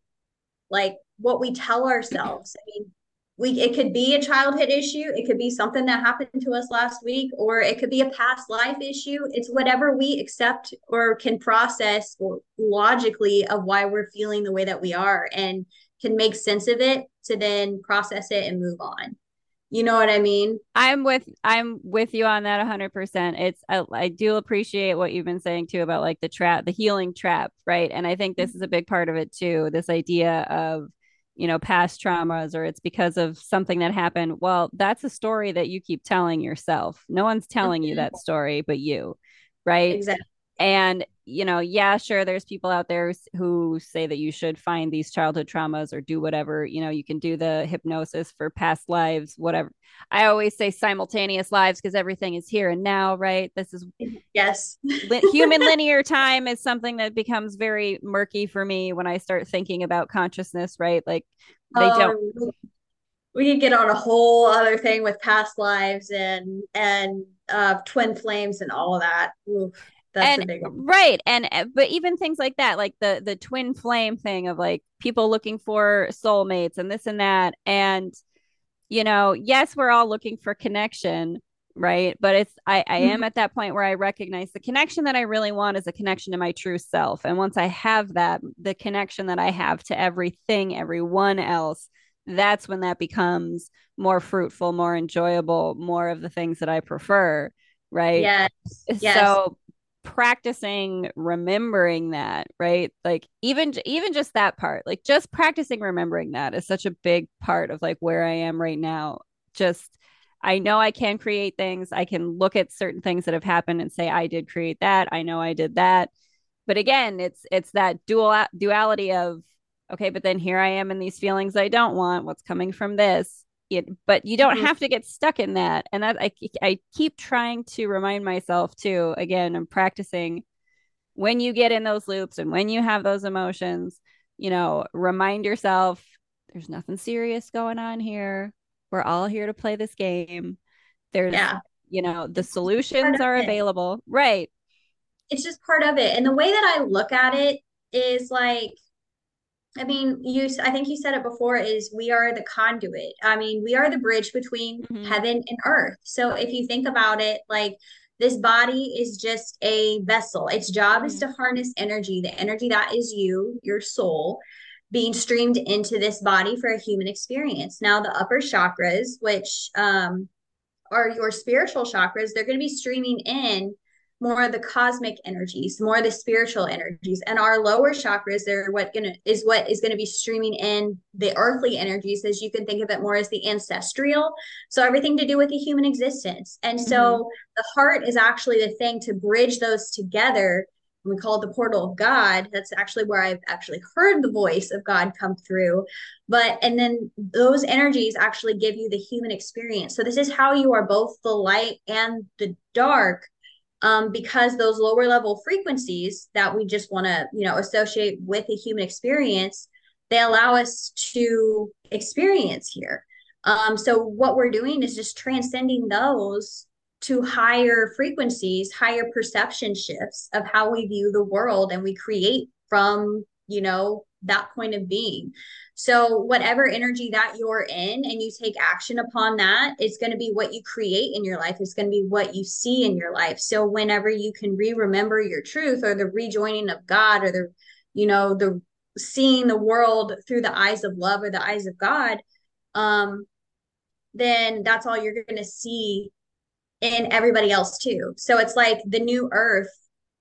like what we tell ourselves. I mean, we it could be a childhood issue, it could be something that happened to us last week, or it could be a past life issue. It's whatever we accept or can process or logically of why we're feeling the way that we are and can make sense of it to then process it and move on. You know what I mean? I'm with I'm with you on that 100%. It's I, I do appreciate what you've been saying too about like the trap, the healing trap, right? And I think this is a big part of it too. This idea of you know past traumas or it's because of something that happened. Well, that's a story that you keep telling yourself. No one's telling you Mhm. that story but you, right? Exactly. And you know, yeah, sure, there's people out there who say that you should find these childhood traumas or do whatever. You know, you can do the hypnosis for past lives, whatever. I always say simultaneous lives because everything is here and now, right? This is yes. human linear time is something that becomes very murky for me when I start thinking about consciousness, right? Like they um, don't we could get on a whole other thing with past lives and and uh, twin flames and all of that. Oof, that's and, Right, and uh, but even things like that, like the the twin flame thing of like people looking for soulmates and this and that, and you know, yes, we're all looking for connection, right? But it's I I mm-hmm. am at that point where I recognize the connection that I really want is a connection to my true self, and once I have that, the connection that I have to everything, everyone else that's when that becomes more fruitful, more enjoyable, more of the things that I prefer. Right. Yes. yes. So practicing remembering that, right? Like even even just that part, like just practicing remembering that is such a big part of like where I am right now. Just I know I can create things. I can look at certain things that have happened and say I did create that. I know I did that. But again, it's it's that dual duality of okay, but then here I am in these feelings I don't want. What's coming from this? It, but you don't mm-hmm. have to get stuck in that. And that I, I keep trying to remind myself too. Again, I'm practicing when you get in those loops and when you have those emotions, you know, remind yourself there's nothing serious going on here. We're all here to play this game. There's, yeah. you know, the solutions are available. Right. It's just part of it. And the way that I look at it is like, I mean, you I think you said it before is we are the conduit. I mean, we are the bridge between mm-hmm. heaven and earth. So if you think about it, like this body is just a vessel. Its job mm-hmm. is to harness energy, the energy that is you, your soul, being streamed into this body for a human experience. Now, the upper chakras, which um, are your spiritual chakras, they're going to be streaming in more of the cosmic energies, more of the spiritual energies, and our lower chakras are what gonna is what is gonna be streaming in the earthly energies, as you can think of it more as the ancestral. So everything to do with the human existence, and mm-hmm. so the heart is actually the thing to bridge those together. We call it the portal of God. That's actually where I've actually heard the voice of God come through. But, and then those energies actually give you the human experience. So, this is how you are both the light and the dark um, because those lower level frequencies that we just want to you know associate with a human experience they allow us to experience here. Um, so what we're doing is just transcending those to higher frequencies higher perception shifts of how we view the world and we create from you know that point of being so, whatever energy that you're in and you take action upon that, it's going to be what you create in your life. It's going to be what you see in your life. So, whenever you can re remember your truth or the rejoining of God or the, you know, the seeing the world through the eyes of love or the eyes of God, um, then that's all you're going to see in everybody else too. So, it's like the new earth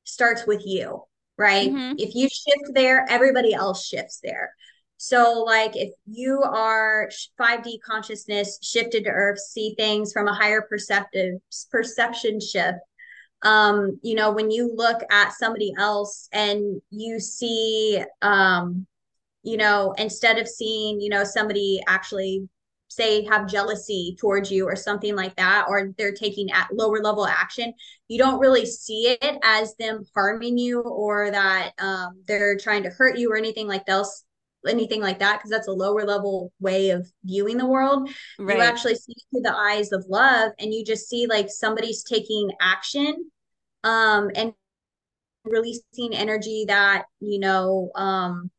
starts with you, right? Mm-hmm. If you shift there, everybody else shifts there. So, like, if you are 5D consciousness shifted to Earth, see things from a higher perceptive perception shift. Um, you know, when you look at somebody else and you see, um, you know, instead of seeing, you know, somebody actually say have jealousy towards you or something like that or they're taking at lower level action you don't really see it as them harming you or that um, they're trying to hurt you or anything like else anything like that because that's a lower level way of viewing the world. Right. you actually see through the eyes of love and you just see like somebody's taking action um and releasing energy that you know um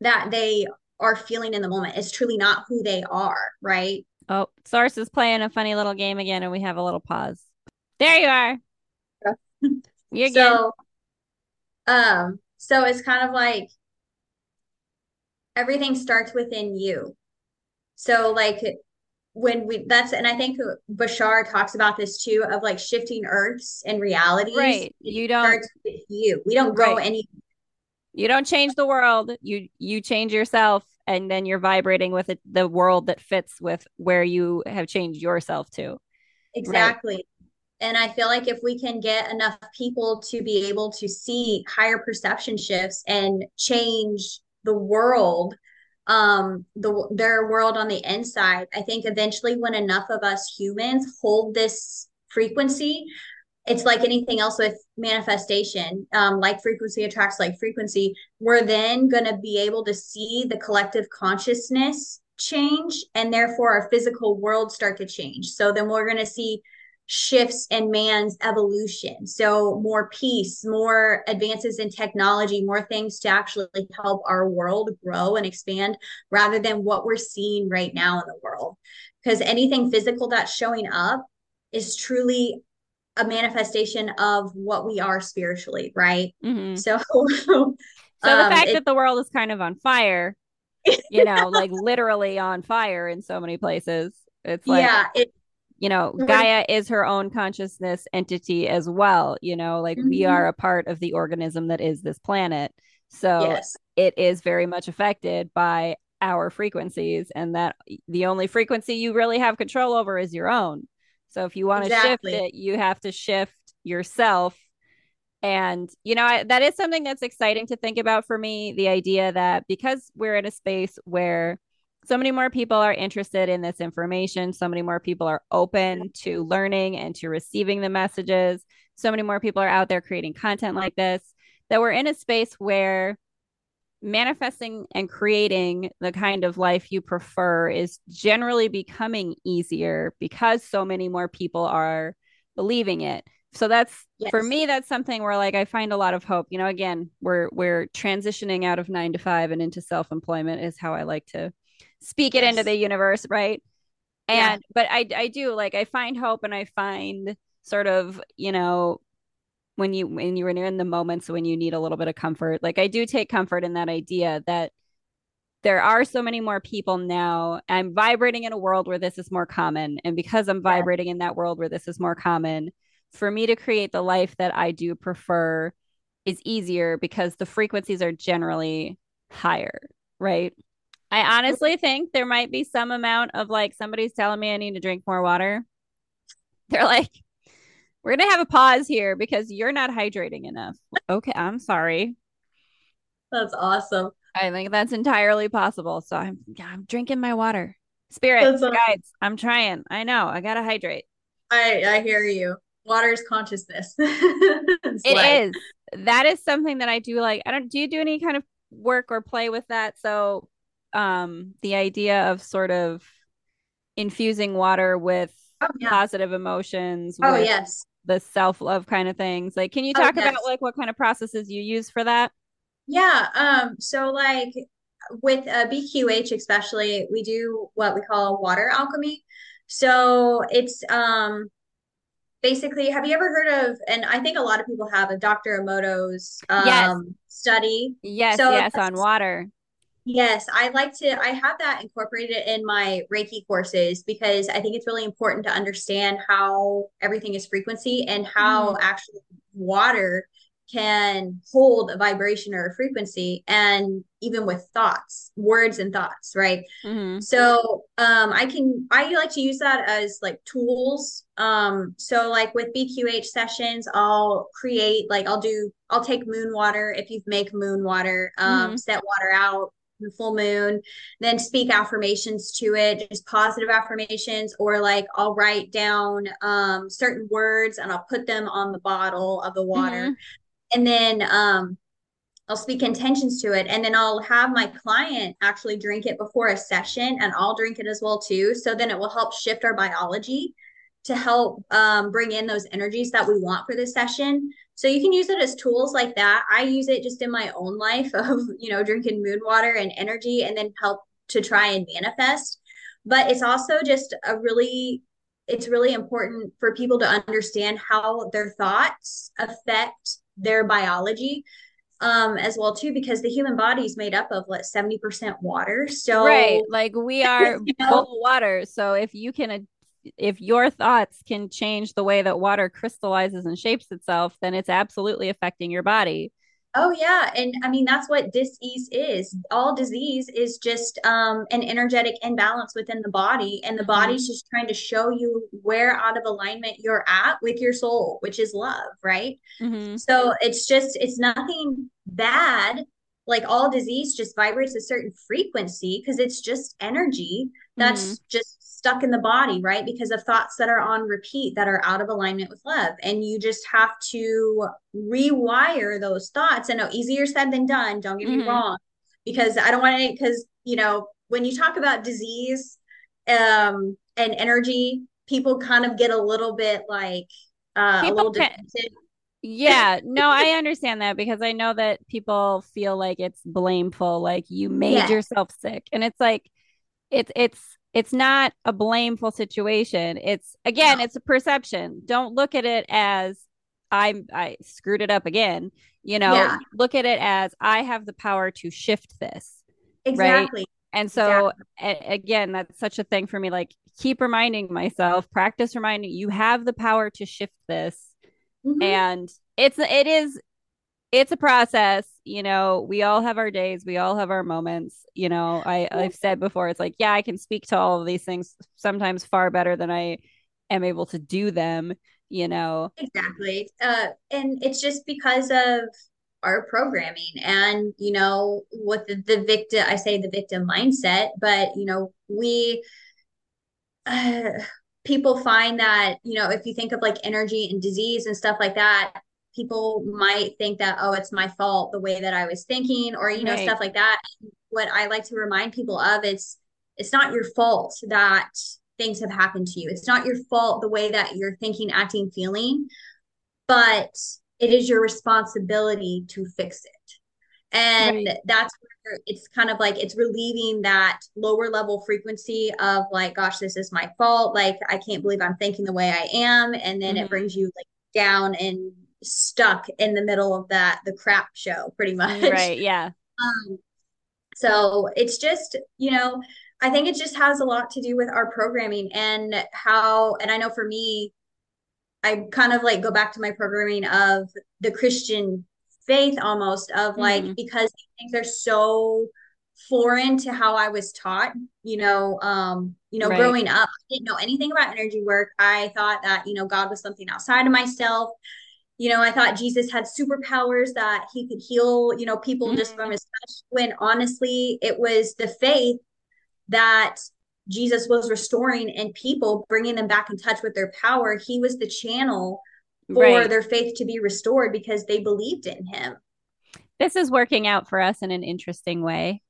that they are feeling in the moment. It's truly not who they are right? Oh source is playing a funny little game again and we have a little pause. There you are. You're so good. um so it's kind of like everything starts within you. So like when we that's and I think Bashar talks about this too of like shifting earths and realities. Right. You don't you. We don't go right. any you don't change the world. You you change yourself and then you're vibrating with it, the world that fits with where you have changed yourself to. Exactly. Right. And I feel like if we can get enough people to be able to see higher perception shifts and change the world, um, the their world on the inside, I think eventually when enough of us humans hold this frequency, it's like anything else with manifestation. Um, like frequency attracts like frequency. We're then going to be able to see the collective consciousness change and therefore our physical world start to change. So then we're going to see shifts in man's evolution so more peace more advances in technology more things to actually help our world grow and expand rather than what we're seeing right now in the world because anything physical that's showing up is truly a manifestation of what we are spiritually, right? Mm-hmm. So, so the um, fact it, that the world is kind of on fire, you know, like literally on fire in so many places, it's like, yeah, it, you know, Gaia is her own consciousness entity as well. You know, like mm-hmm. we are a part of the organism that is this planet. So yes. it is very much affected by our frequencies, and that the only frequency you really have control over is your own. So if you want to exactly. shift it, you have to shift yourself. And, you know, I, that is something that's exciting to think about for me. The idea that because we're in a space where so many more people are interested in this information, so many more people are open to learning and to receiving the messages, so many more people are out there creating content like this, that we're in a space where manifesting and creating the kind of life you prefer is generally becoming easier because so many more people are believing it. So that's yes. for me that's something where like i find a lot of hope. You know again we're we're transitioning out of 9 to 5 and into self-employment is how i like to speak yes. it into the universe right and yeah. but i i do like i find hope and i find sort of you know when you when you're in the moments when you need a little bit of comfort like i do take comfort in that idea that there are so many more people now i'm vibrating in a world where this is more common and because i'm vibrating in that world where this is more common for me to create the life that i do prefer is easier because the frequencies are generally higher right i honestly think there might be some amount of like somebody's telling me i need to drink more water they're like we're gonna have a pause here because you're not hydrating enough. Okay, I'm sorry. That's awesome. I think that's entirely possible. So I'm I'm drinking my water. Spirit awesome. guides. I'm trying. I know. I gotta hydrate. I I hear you. Water is consciousness. it is. That is something that I do like. I don't do you do any kind of work or play with that? So um the idea of sort of infusing water with oh, yeah. positive emotions. Oh yes the self love kind of things. Like, can you oh, talk oh, yes. about like what kind of processes you use for that? Yeah. Um. So like with uh, BQH especially, we do what we call water alchemy. So it's um basically have you ever heard of and i think a lot of people have a dr emoto's um yes. study yes so yes on water Yes, I like to, I have that incorporated in my Reiki courses because I think it's really important to understand how everything is frequency and how mm. actually water can hold a vibration or a frequency and even with thoughts words and thoughts right mm-hmm. so um i can i like to use that as like tools um so like with bqh sessions i'll create like i'll do i'll take moon water if you make moon water um mm-hmm. set water out the full moon, then speak affirmations to it, just positive affirmations, or like I'll write down um, certain words and I'll put them on the bottle of the water. Mm-hmm. And then um, I'll speak intentions to it. And then I'll have my client actually drink it before a session and I'll drink it as well too. So then it will help shift our biology to help um, bring in those energies that we want for this session. So you can use it as tools like that. I use it just in my own life of, you know, drinking moon water and energy and then help to try and manifest. But it's also just a really it's really important for people to understand how their thoughts affect their biology um as well too because the human body is made up of what 70% water so right like we are you know? full water so if you can if your thoughts can change the way that water crystallizes and shapes itself, then it's absolutely affecting your body. Oh yeah, and I mean that's what disease is. All disease is just um, an energetic imbalance within the body, and the Mm-hmm. body's just trying to show you where out of alignment you're at with your soul, which is love, right? Mm-hmm. So it's just it's nothing bad. Like all disease just vibrates a certain frequency because it's just energy Mm-hmm. that's just stuck in the body, right? Because of thoughts that are on repeat that are out of alignment with love. And you just have to rewire those thoughts. I know easier said than done, don't get me Mm-hmm. wrong, because I don't want to, because, you know, when you talk about disease um, and energy, people kind of get a little bit like, uh, a little can. Yeah, no, I understand that because I know that people feel like it's blameful, like you made Yeah. yourself sick. And it's like it's it's it's not a blameful situation. It's again, No. it's a perception. Don't look at it as I'm I screwed it up again. You know, Yeah. look at it as I have the power to shift this, right? Exactly. And so Exactly. a- again, that's such a thing for me. Like keep reminding myself, practice reminding you have the power to shift this hmm and it's it is it's a process you know we all have our days we all have our moments you know i i've said before it's like yeah i can speak to all of these things sometimes far better than i am able to do them you know Exactly. Uh, and it's just because of our programming and, you know, with the, the victim, I say the victim mindset, but, you know, we, uh, people find that, you know, if you think of like energy and disease and stuff like that, people might think that, oh, it's my fault the way that I was thinking or, you know, right stuff like that. What I like to remind people of is it's not your fault that things have happened to you. It's not your fault the way that you're thinking, acting, feeling but it is your responsibility to fix it. And right that's where it's kind of like it's relieving that lower level frequency of like, gosh, this is my fault. Like, I can't believe I'm thinking the way I am. And then it mm-hmm. brings you like down and stuck in the middle of that, the crap show, pretty much. right yeah Um, so it's just, you know, I think it just has a lot to do with our programming and how, and I know for me, I kind of like go back to my programming of the Christian faith almost of like mm-hmm. because things are so foreign to how I was taught, you know, um, you know, right growing up, I didn't know anything about energy work. I thought that, you know, God was something outside of myself. You know, I thought Jesus had superpowers that he could heal, you know, people just from mm-hmm. his touch. When honestly, it was the faith that Jesus was restoring and people bringing them back in touch with their power. He was the channel for right their faith to be restored because they believed in him. this is working out for us in an interesting way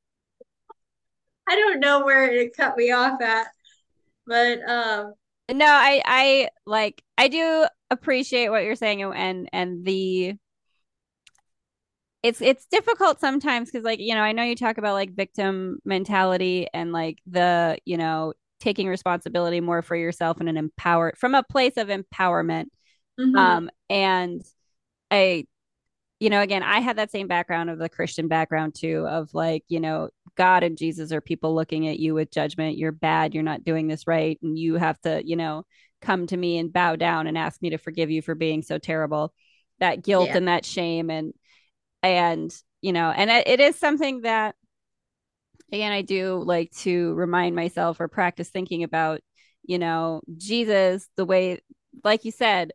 I don't know where it cut me off at, but um no i i like i do appreciate what you're saying and and the it's it's difficult sometimes because like you know i know you talk about like victim mentality and like the you know taking responsibility more for yourself and an empower from a place of empowerment mm-hmm. um and i you know again i had that same background of the christian background too of like you know god and jesus are people looking at you with judgment. You're bad. You're not doing this right. And you have to you know come to me and bow down and ask me to forgive you for being so terrible. That guilt yeah, and that shame and and you know and it, it is something that again i do like to remind myself or practice thinking about you know jesus the way like you said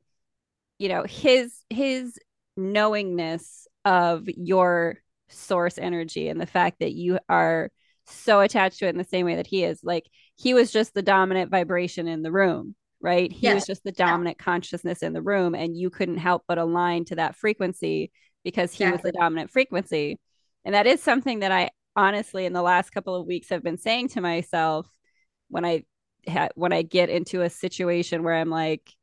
you know his his knowingness of your source energy and the fact that you are so attached to it in the same way that he is. Like he was just the dominant vibration in the room right? He was just the yeah, dominant consciousness in the room and you couldn't help but align to that frequency because he was the dominant frequency. And that is something that i honestly in the last couple of weeks have been saying to myself when i ha- when i get into a situation where i'm like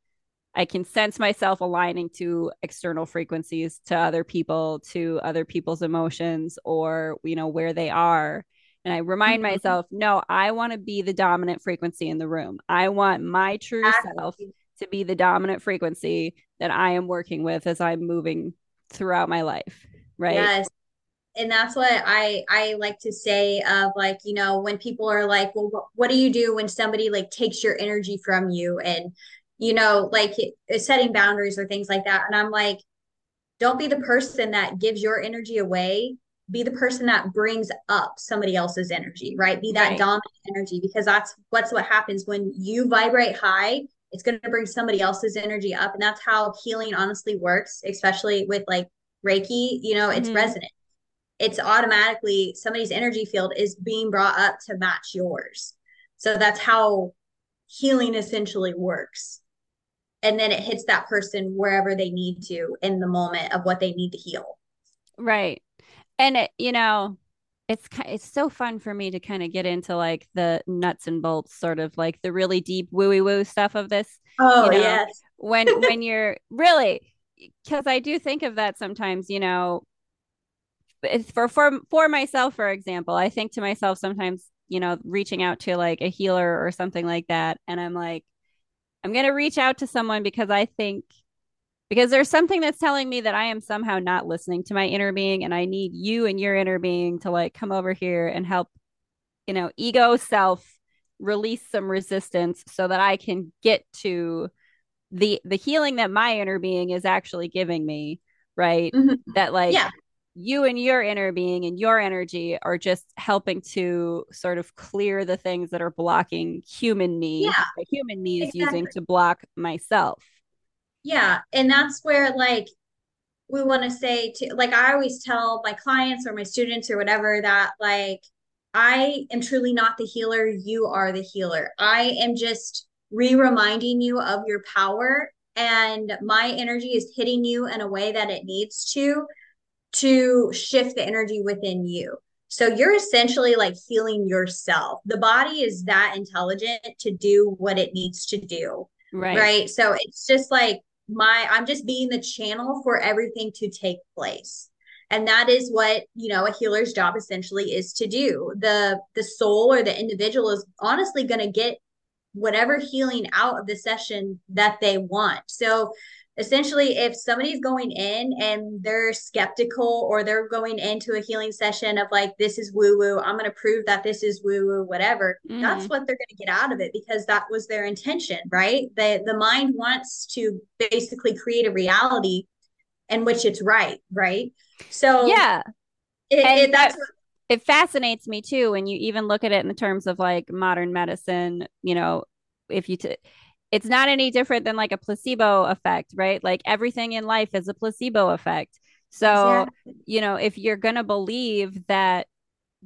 I can sense myself aligning to external frequencies, to other people, to other people's emotions, or, you know, where they are. And I remind Mm-hmm. myself, no, I want to be the dominant frequency in the room. I want my true self to be the dominant frequency that I am working with as I'm moving throughout my life. Right. Yes. and that's what I I like to say of like you know when people are like well wh- what do you do when somebody like takes your energy from you and you know like setting boundaries or things like that. And I'm like don't be the person that gives your energy away. Be the person that brings up somebody else's energy right? Be that right. dominant energy because that's what's what happens when you vibrate high. It's going to bring somebody else's energy up and that's how healing honestly works especially with like reiki you know it's mm-hmm. resonant. It's automatically somebody's energy field is being brought up to match yours. So that's how healing essentially works and then it hits that person wherever they need to in the moment of what they need to heal. Right. And it, you know it's it's so fun for me to kind of get into like the nuts and bolts sort of like the really deep wooey woo stuff of this oh you know, yes. when when you're really because i do think of that sometimes you know for for for myself for example i think to myself sometimes you know reaching out to like a healer or something like that and i'm like i'm going to reach out to someone because i think because there's something that's telling me that I am somehow not listening to my inner being and I need you and your inner being to like come over here and help you know ego self release some resistance so that I can get to the the healing that my inner being is actually giving me right mm-hmm. that like yeah. You and your inner being and your energy are just helping to sort of clear the things that are blocking human me yeah. the human me is exactly. using to block myself yeah and that's where like we want to say to like i always tell my clients or my students or whatever that like i am truly not the healer you are the healer i am just re-reminding you of your power and my energy is hitting you in a way that it needs to to shift the energy within you. So you're essentially like healing yourself. The body is that intelligent to do what it needs to do right. right? So it's just like my i'm just being the channel for everything to take place. And that is what you know a healer's job essentially is to do. The the soul or the individual is honestly going to get whatever healing out of the session that they want. So essentially if somebody's going in and they're skeptical or they're going into a healing session of like this is woo woo i'm going to prove that this is woo woo whatever mm-hmm. that's what they're going to get out of it because that was their intention right? The the mind wants to basically create a reality in which it's right right? So yeah. it, it that's what, it fascinates me too when you even look at it in the terms of like modern medicine you know if you t- it's not any different than like a placebo effect, right? Like everything in life is a placebo effect. So, exactly. you know, if you're going to believe that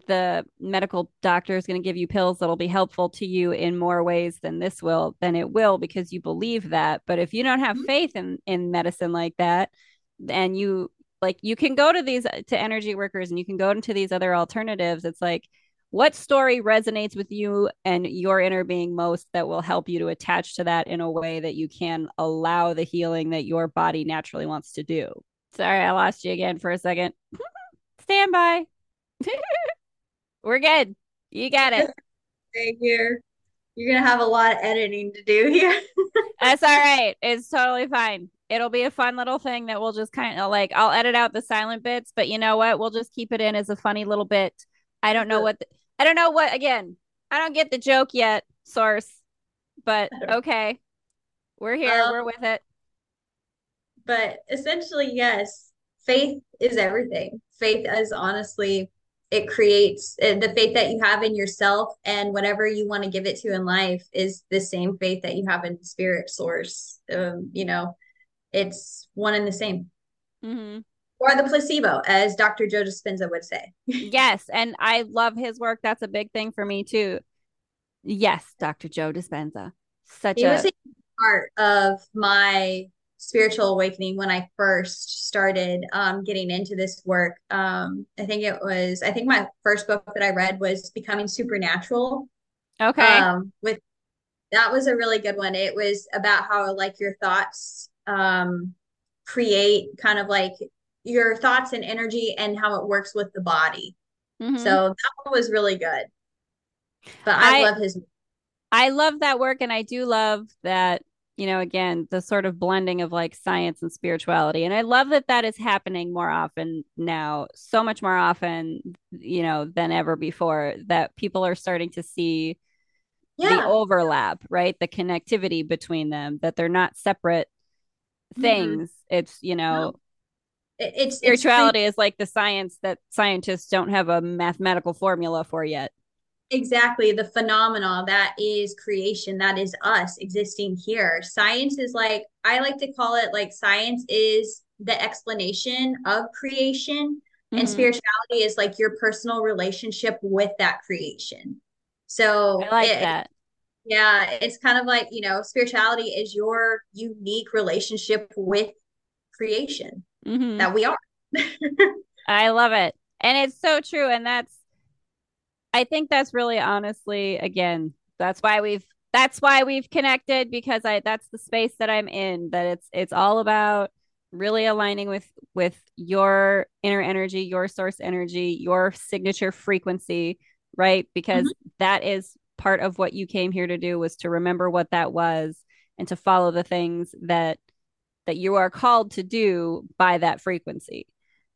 the medical doctor is going to give you pills that'll be helpful to you in more ways than this will, then it will because you believe that. But if you don't have mm-hmm. faith in in medicine like that, and you like you can go to these to energy workers and you can go into these other alternatives, it's like what story resonates with you and your inner being most that will help you to attach to that in a way that you can allow the healing that your body naturally wants to do. Sorry, I lost you again for a second. Stand by. We're good. You got it. Stay here. You're gonna have a lot of editing to do here. That's all right. It's totally fine. It'll be a fun little thing that we'll just kind of like I'll edit out the silent bits, but you know what? We'll just keep it in as a funny little bit. I don't know what the, I don't know what again. I don't get the joke yet, source. But okay. We're here. Um, we're with it. But essentially, yes, faith is everything. Faith is honestly it creates uh, the faith that you have in yourself and whatever you want to give it to in life is the same faith that you have in spirit source um, you know it's one and the same mm-hmm or the placebo, as Dr. Joe Dispenza would say. yes, and I love his work. That's a big thing for me too. Yes, Dr. Joe Dispenza. Such he a was a part of my spiritual awakening when I first started um, getting into this work. Um, I think it was, I think my first book that I read was Becoming Supernatural. Okay. Um, with that was a really good one. It was about how like your thoughts um, create kind of like your thoughts and energy and how it works with the body. Mm-hmm. So that one was really good. But I, I love his I love that work and I do love that you know again the sort of blending of like science and spirituality and i love that that is happening more often now so much more often you know than ever before that people are starting to see yeah. the overlap right the connectivity between them that they're not separate mm-hmm. things mm-hmm. it's you know it's spirituality it's is like the science that scientists don't have a mathematical formula for yet. Exactly. The phenomena that is creation that is us existing here. Science is like i like to call it like science is the explanation of creation mm-hmm. and spirituality is like your personal relationship with that creation. So i like it, that. yeah it's kind of like you know spirituality is your unique relationship with creation mm-hmm. that we are i love it and it's so true and that's I think that's really honestly, again, that's why we've that's why we've connected because I that's the space that I'm in. That it's it's all about really aligning with with your inner energy, your source energy, your signature frequency, right? Because mm-hmm. that is part of what you came here to do was to remember what that was and to follow the things that that you are called to do by that frequency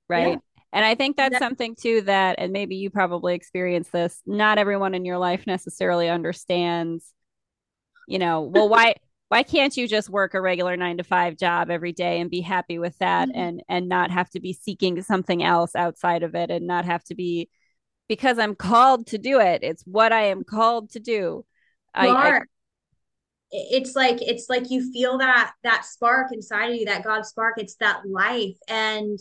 right yeah. And I think that's something too that, and maybe you probably experience this, not everyone in your life necessarily understands, you know, well, why why can't you just work a regular nine to five job every day and be happy with that mm-hmm. and and not have to be seeking something else outside of it and not have to be because I'm called to do it. It's what I am called to do. I, I, it's like it's like you feel that that spark inside of you that god spark it's that life. And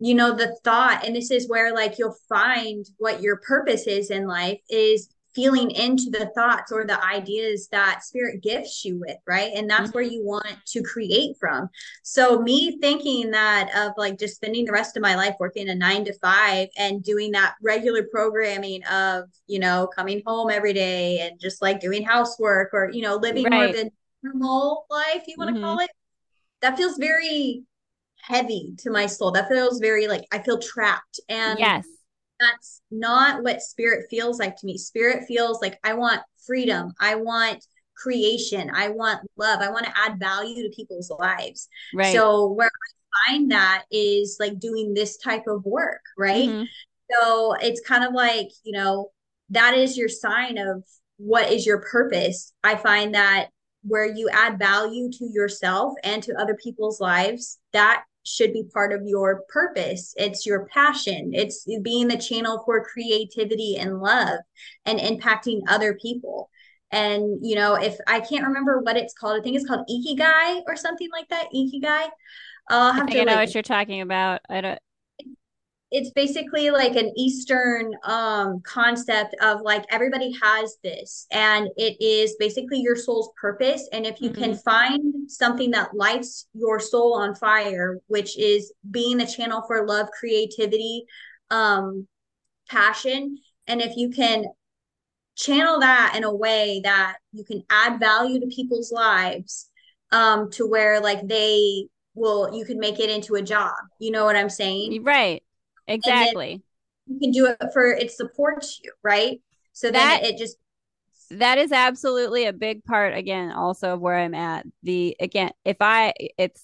you know the thought and this is where like you'll find what your purpose is in life is feeling into the thoughts or the ideas that spirit gifts you with right and that's mm-hmm. where you want to create from so me thinking that of like just spending the rest of my life working a 9 to 5 and doing that regular programming of you know coming home every day and just like doing housework or you know living right. more than normal life you want to mm-hmm. call it that feels very heavy to my soul. That feels very like I feel trapped. And yes, that's not what spirit feels like to me. Spirit feels like I want freedom. I want creation. I want love. I want to add value to people's lives. Right. So where I find that is like doing this type of work, right? Mm-hmm. So it's kind of like, you know, that is your sign of what is your purpose. I find that where you add value to yourself and to other people's lives, that should be part of your purpose. It's your passion. It's being the channel for creativity and love and impacting other people. And, you know, if I can't remember what it's called, I think it's called Ikigai or something like that. Ikigai. I'll have I to. I know like, what you're talking about. I don't it's basically like an eastern um concept of like everybody has this and it is basically your soul's purpose. And if you mm-hmm. can find something that lights your soul on fire which is being the channel for love creativity um passion and if you can channel that in a way that you can add value to people's lives um to where like they will you can make it into a job. You know what i'm saying? Right Exactly. You can do it for it supports you, right? So that it just that is absolutely a big part again also of where I'm at. The again, if I it's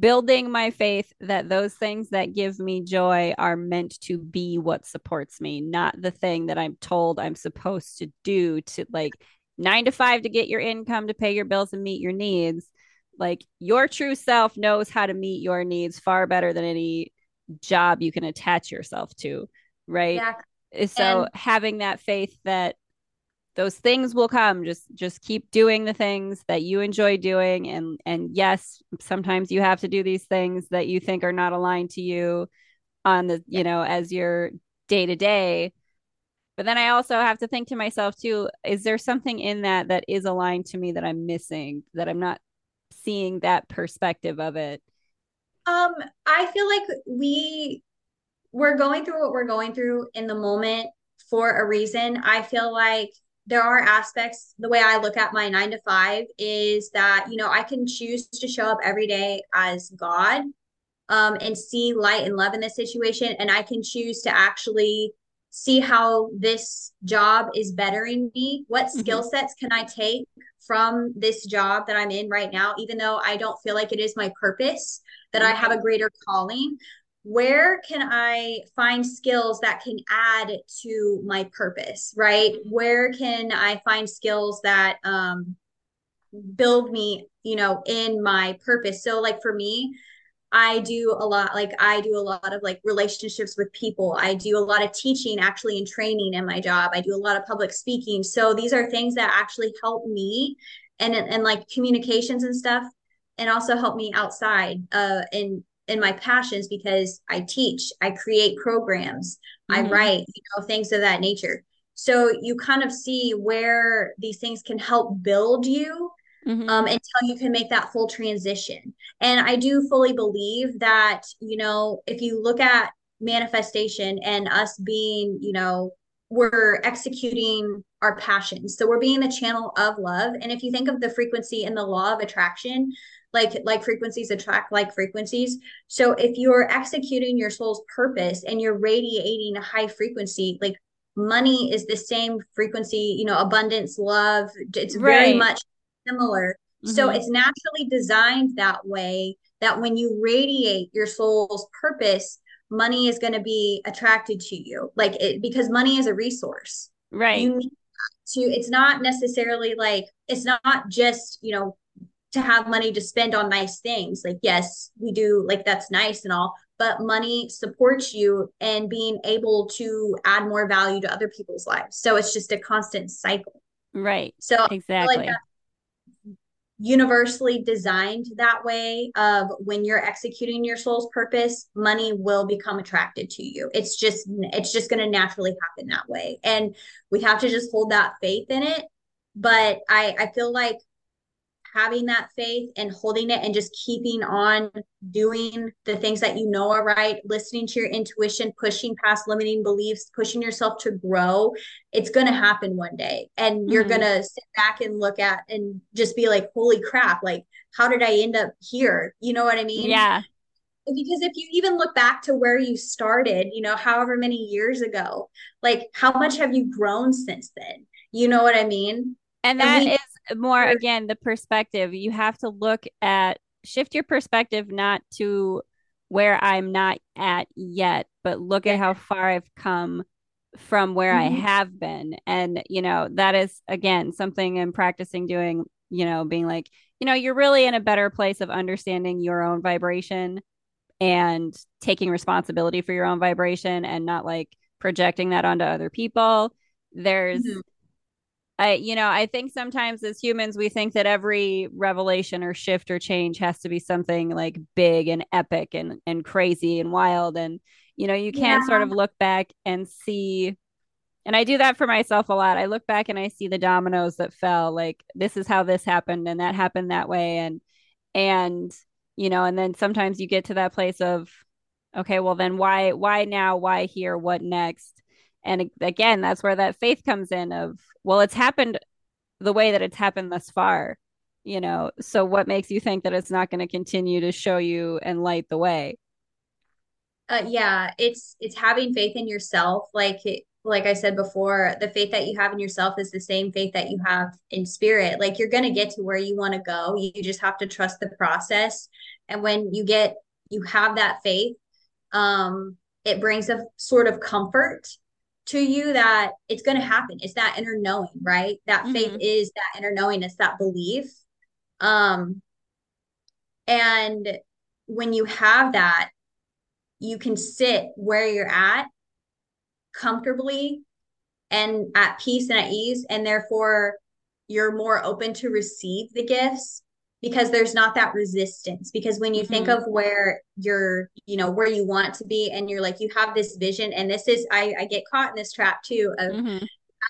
building my faith that those things that give me joy are meant to be what supports me, not the thing that I'm told I'm supposed to do to like 9 to 5 to get your income to pay your bills and meet your needs. Like your true self knows how to meet your needs far better than any job you can attach yourself to, right? Yeah. So and- having that faith that those things will come just just keep doing the things that you enjoy doing and and yes sometimes you have to do these things that you think are not aligned to you on the you know as your day to day but then i also have to think to myself too is there something in that that is aligned to me that i'm missing that i'm not seeing that perspective of it um, I feel like we we're going through what we're going through in the moment for a reason. I feel like there are aspects the way I look at my 9 to 5 is that, you know, I can choose to show up every day as God um and see light and love in this situation and I can choose to actually see how this job is bettering me. What mm-hmm. skill sets can I take from this job that I'm in right now, even though I don't feel like it is my purpose, that I have a greater calling? Where can I find skills that can add to my purpose, right? Where can I find skills that um, build me, you know, in my purpose? So, like for me, I do a lot, like I do a lot of like relationships with people. I do a lot of teaching actually and training in my job. I do a lot of public speaking. So these are things that actually help me and and like communications and stuff and also help me outside uh in in my passions because I teach, I create programs, mm-hmm. I write, you know, things of that nature. So you kind of see where these things can help build you mm-hmm. um, until you can make that full transition. And I do fully believe that, you know, if you look at manifestation and us being, you know, we're executing our passions. So we're being the channel of love. And if you think of the frequency and the law of attraction, like like frequencies attract like frequencies. So if you're executing your soul's purpose and you're radiating a high frequency, like money is the same frequency, you know, abundance, love, it's right. very much similar. Mm-hmm. So it's naturally designed that way that when you radiate your soul's purpose, money is going to be attracted to you. Like it because money is a resource. Right. You need to it's not necessarily like it's not just, you know, to have money to spend on nice things. Like yes, we do like that's nice and all, but money supports you and being able to add more value to other people's lives. So it's just a constant cycle. Right. So exactly. Like universally designed that way of when you're executing your soul's purpose money will become attracted to you it's just it's just going to naturally happen that way and we have to just hold that faith in it but i i feel like having that faith and holding it and just keeping on doing the things that you know are right, listening to your intuition, pushing past limiting beliefs, pushing yourself to grow, it's going to happen one day. And mm-hmm. you're going to sit back and look at and just be like, holy crap, like, how did I end up here? You know what I mean? Yeah. Because if you even look back to where you started, you know, however many years ago, like, how much have you grown since then? You know what I mean? And that and we- is more again the perspective. You have to look at shift your perspective not to where i'm not at yet but look at how far i've come from where mm-hmm. i have been. And you know that is again something i'm practicing doing you know being like you know you're really in a better place of understanding your own vibration and taking responsibility for your own vibration and not like projecting that onto other people. There's mm-hmm I, you know, I think sometimes as humans, we think that every revelation or shift or change has to be something like big and epic and, and crazy and wild. And, you know, you can't yeah. sort of look back and see. And I do that for myself a lot. I look back and I see the dominoes that fell. Like, this is how this happened and that happened that way. And, and, you know, and then sometimes you get to that place of, okay, well, then why, why now? Why here? What next? And again, that's where that faith comes in of, well, it's happened the way that it's happened thus far, you know. So what makes you think that it's not going to continue to show you and light the way? Uh, yeah, it's it's having faith in yourself. Like like I said before, the faith that you have in yourself is the same faith that you have in spirit. Like you're going to get to where you want to go. You just have to trust the process. And when you get you have that faith, um, it brings a sort of comfort to you that it's going to happen. It's that inner knowing, right? That mm-hmm. faith is that inner knowing, it's that belief. Um, and when you have that, you can sit where you're at comfortably and at peace and at ease. And therefore, you're more open to receive the gifts because there's not that resistance. Because when you mm-hmm. think of where you're you know where you want to be and you're like you have this vision and this is i i get caught in this trap too of mm-hmm.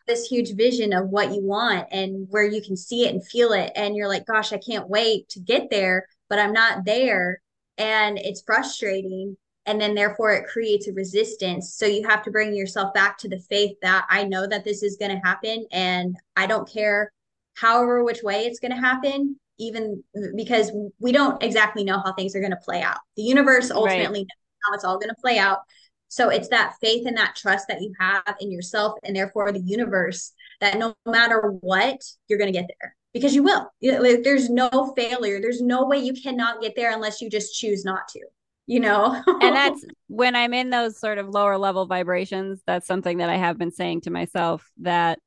this huge vision of what you want and where you can see it and feel it. And you're like gosh i can't wait to get there but i'm not there. And it's frustrating. And then therefore it creates a resistance. So you have to bring yourself back to the faith that i know that this is going to happen and i don't care however which way it's going to happen even because we don't exactly know how things are going to play out. The universe ultimately right. knows how it's all going to play out. So it's that faith and that trust that you have in yourself and therefore the universe that no matter what, you're going to get there because you will. There's no failure. There's no way you cannot get there unless you just choose not to, you know? and that's when I'm in those sort of lower level vibrations. That's something that I have been saying to myself that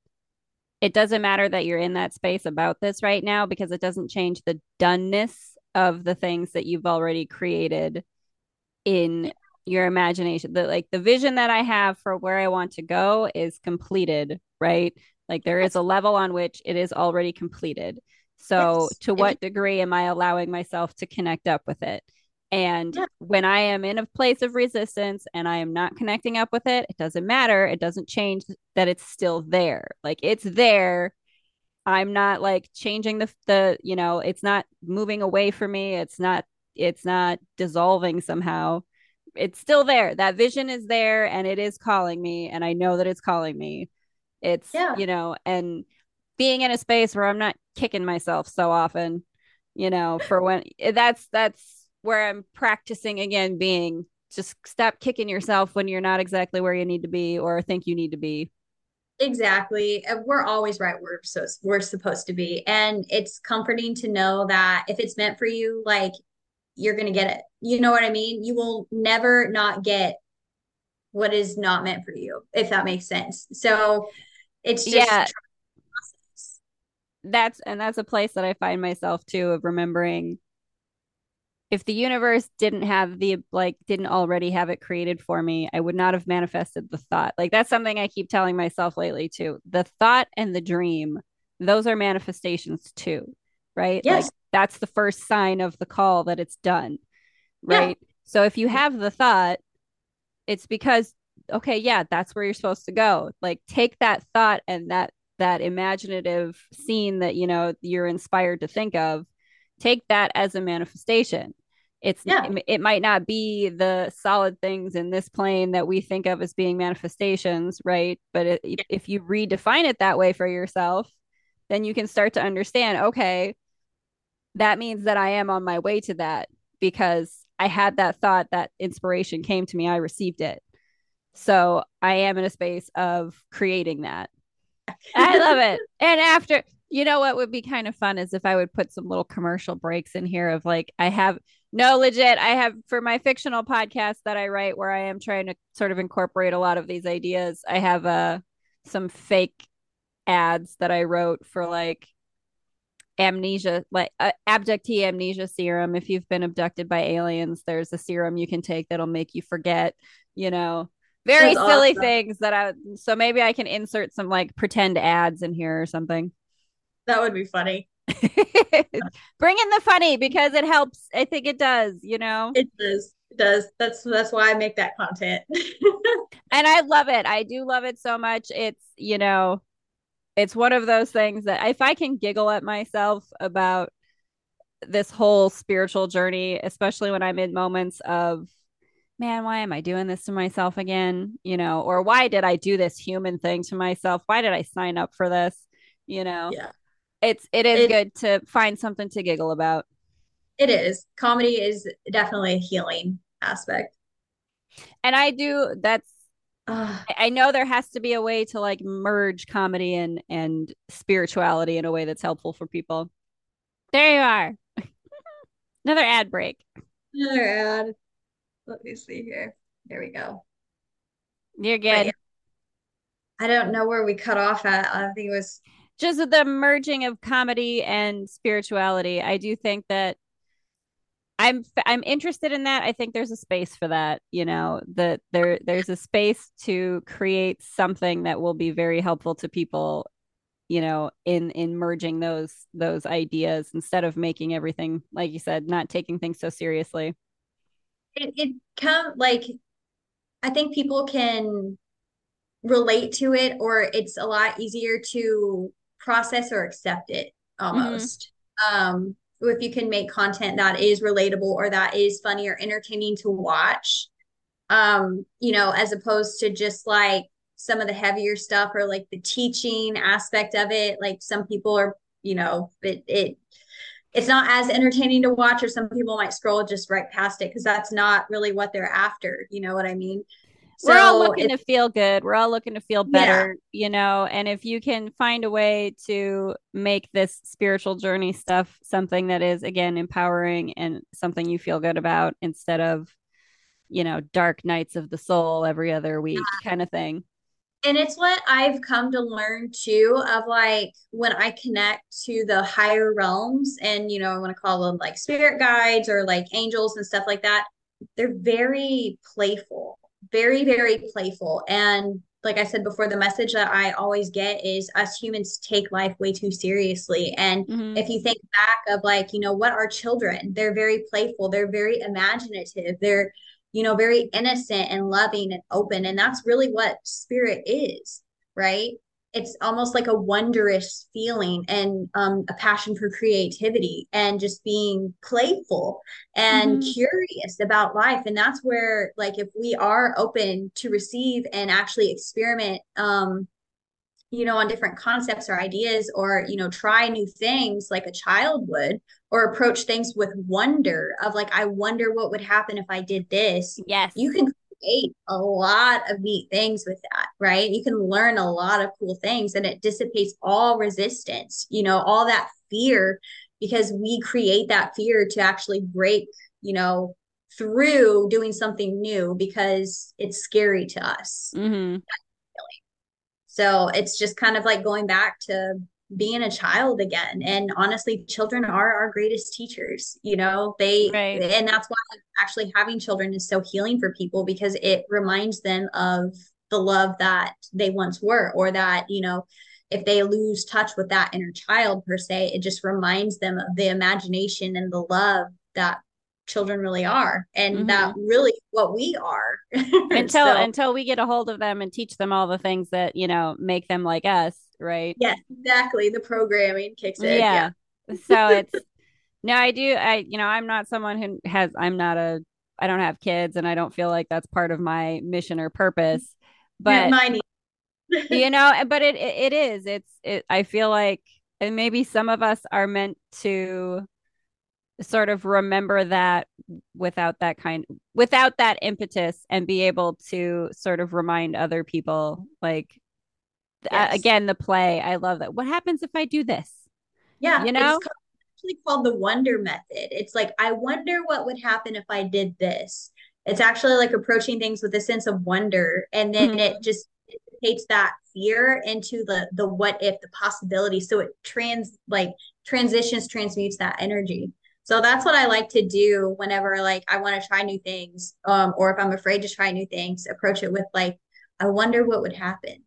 it doesn't matter that you're in that space about this right now because it doesn't change the doneness of the things that you've already created in your imagination. The like the vision that I have for where I want to go is completed, right? Like there is a level on which it is already completed. So Yes. to what degree am I allowing myself to connect up with it? And yeah, when I am in a place of resistance and I am not connecting up with it, it doesn't matter. It doesn't change that it's still there. Like it's there. I'm not like changing the the, you know, it's not moving away from me. It's not it's not dissolving somehow. It's still there. That vision is there and it is calling me and I know that it's calling me. It's, yeah, you know, and being in a space where I'm not kicking myself so often, you know, for when that's that's where I'm practicing again being just stop kicking yourself when you're not exactly where you need to be or think you need to be. exactly. Uh, we're always right where we're so we're supposed to be. And it's comforting to know that if it's meant for you, like you're gonna get it. You know what I mean? You will never not get what is not meant for you, if that makes sense. So it's just Yeah, that's and that's a place that I find myself too of remembering if the universe didn't have the like didn't already have it created for me i would not have manifested the thought. Like that's something i keep telling myself lately too. The thought and the dream those are manifestations too right? Like yes, that's the first sign of the call that it's done yeah, right? So if you have the thought it's because okay yeah that's where you're supposed to go. Like take that thought and that that imaginative scene that you know you're inspired to think of take that as a manifestation it's yeah, it might not be the solid things in this plane that we think of as being manifestations right but it, if you redefine it that way for yourself then you can start to understand okay that means that i am on my way to that because i had that thought that inspiration came to me i received it so I am in a space of creating that. I love it. And after, you know what would be kind of fun is if I would put some little commercial breaks in here of like, I have no legit, I have for my fictional podcast that I write where I am trying to sort of incorporate a lot of these ideas. I have uh, some fake ads that I wrote for like amnesia, like uh, abductee amnesia serum. If you've been abducted by aliens, there's a serum you can take that'll make you forget, you know, very that's silly awesome. things that I, so maybe I can insert some like pretend ads in here or something. That would be funny. Bring in the funny because it helps. I think it does, you know, It does. It does. That's that's why I make that content. and I love it. I do love it so much. It's, you know, it's one of those things that if I can giggle at myself about this whole spiritual journey, especially when I'm in moments of, man, why am I doing this to myself again? You know, or why did I do this human thing to myself? Why did I sign up for this? You know, yeah. It's it is It good to find something to giggle about. it is. Comedy is definitely a healing aspect. And I do that's Uh, I know there has to be a way to like merge comedy and and spirituality in a way that's helpful for people. There you are. Another ad break. another ad. Let me see here. There we go. You're good. I don't know where we cut off at. I think it was Just the merging of comedy and spirituality. I do think that I'm I'm interested in that. I think there's a space for that, you know, that there there's a space to create something that will be very helpful to people, you know, in in merging those those ideas instead of making everything like you said, not taking things so seriously. it, it come like I think people can relate to it or it's a lot easier to process or accept it almost. Um, if you can make content that is relatable or that is funny or entertaining to watch, um, you know, as opposed to just like some of the heavier stuff or like the teaching aspect of it. Like some people are, you know, it, it it's not as entertaining to watch, or some people might scroll just right past it because that's not really what they're after. You know what I mean? We're all looking to feel good. We're all looking to feel yeah, better, you know. And if you can find a way to make this spiritual journey stuff something that is, again, empowering and something you feel good about instead of, you know, dark nights of the soul every other week kind of thing. And it's what I've come to learn too of like when I connect to the higher realms and you know, I want to call them like spirit guides or like angels and stuff like that. They're very playful, very, very playful. And like I said before, the message that I always get is us humans take life way too seriously. And Mm-hmm. if you think back of like, you know, what are children? They're very playful, they're very imaginative, they're, you know, very innocent and loving and open. And that's really what spirit is, right? It's almost like a wondrous feeling and um, a passion for creativity and just being playful and Mm-hmm. curious about life and that's where like if we are open to receive and actually experiment um you know on different concepts or ideas or you know try new things like a child would or approach things with wonder of like i wonder what would happen if i did this Yes. you can create a lot of neat things with that right you can learn a lot of cool things and it dissipates all resistance you know all that fear because we create that fear to actually break you know through doing something new because it's scary to us Mm-hmm. so it's just kind of like going back to being a child again. And honestly, children are our greatest teachers. You know, they, Right. and that's why actually having children is so healing for people because it reminds them of the love that they once were, or that, you know, if they lose touch with that inner child per se, it just reminds them of the imagination and the love that children really are and Mm-hmm. that really what we are. Until so until we get a hold of them and teach them all the things that, you know, make them like us, right? yes, exactly. The programming kicks in. Yeah. Yeah. So it's no, I do I you know, I'm not someone who has I'm not a I don't have kids and I don't feel like that's part of my mission or purpose. But you know, but it it, it is. It's it I feel like and maybe some of us are meant to sort of remember that without that kind without that impetus and be able to sort of remind other people like uh, again the play i love that what happens if i do this Yeah, you know actually called the wonder method. It's like, I wonder what would happen if I did this. It's actually like approaching things with a sense of wonder, and then Mhm. it just takes that fear into the the what if, the possibility. So it trans like transitions, transmutes that energy. So that's what I like to do whenever like I want to try new things, um, or if I'm afraid to try new things, approach it with like, I wonder what would happen.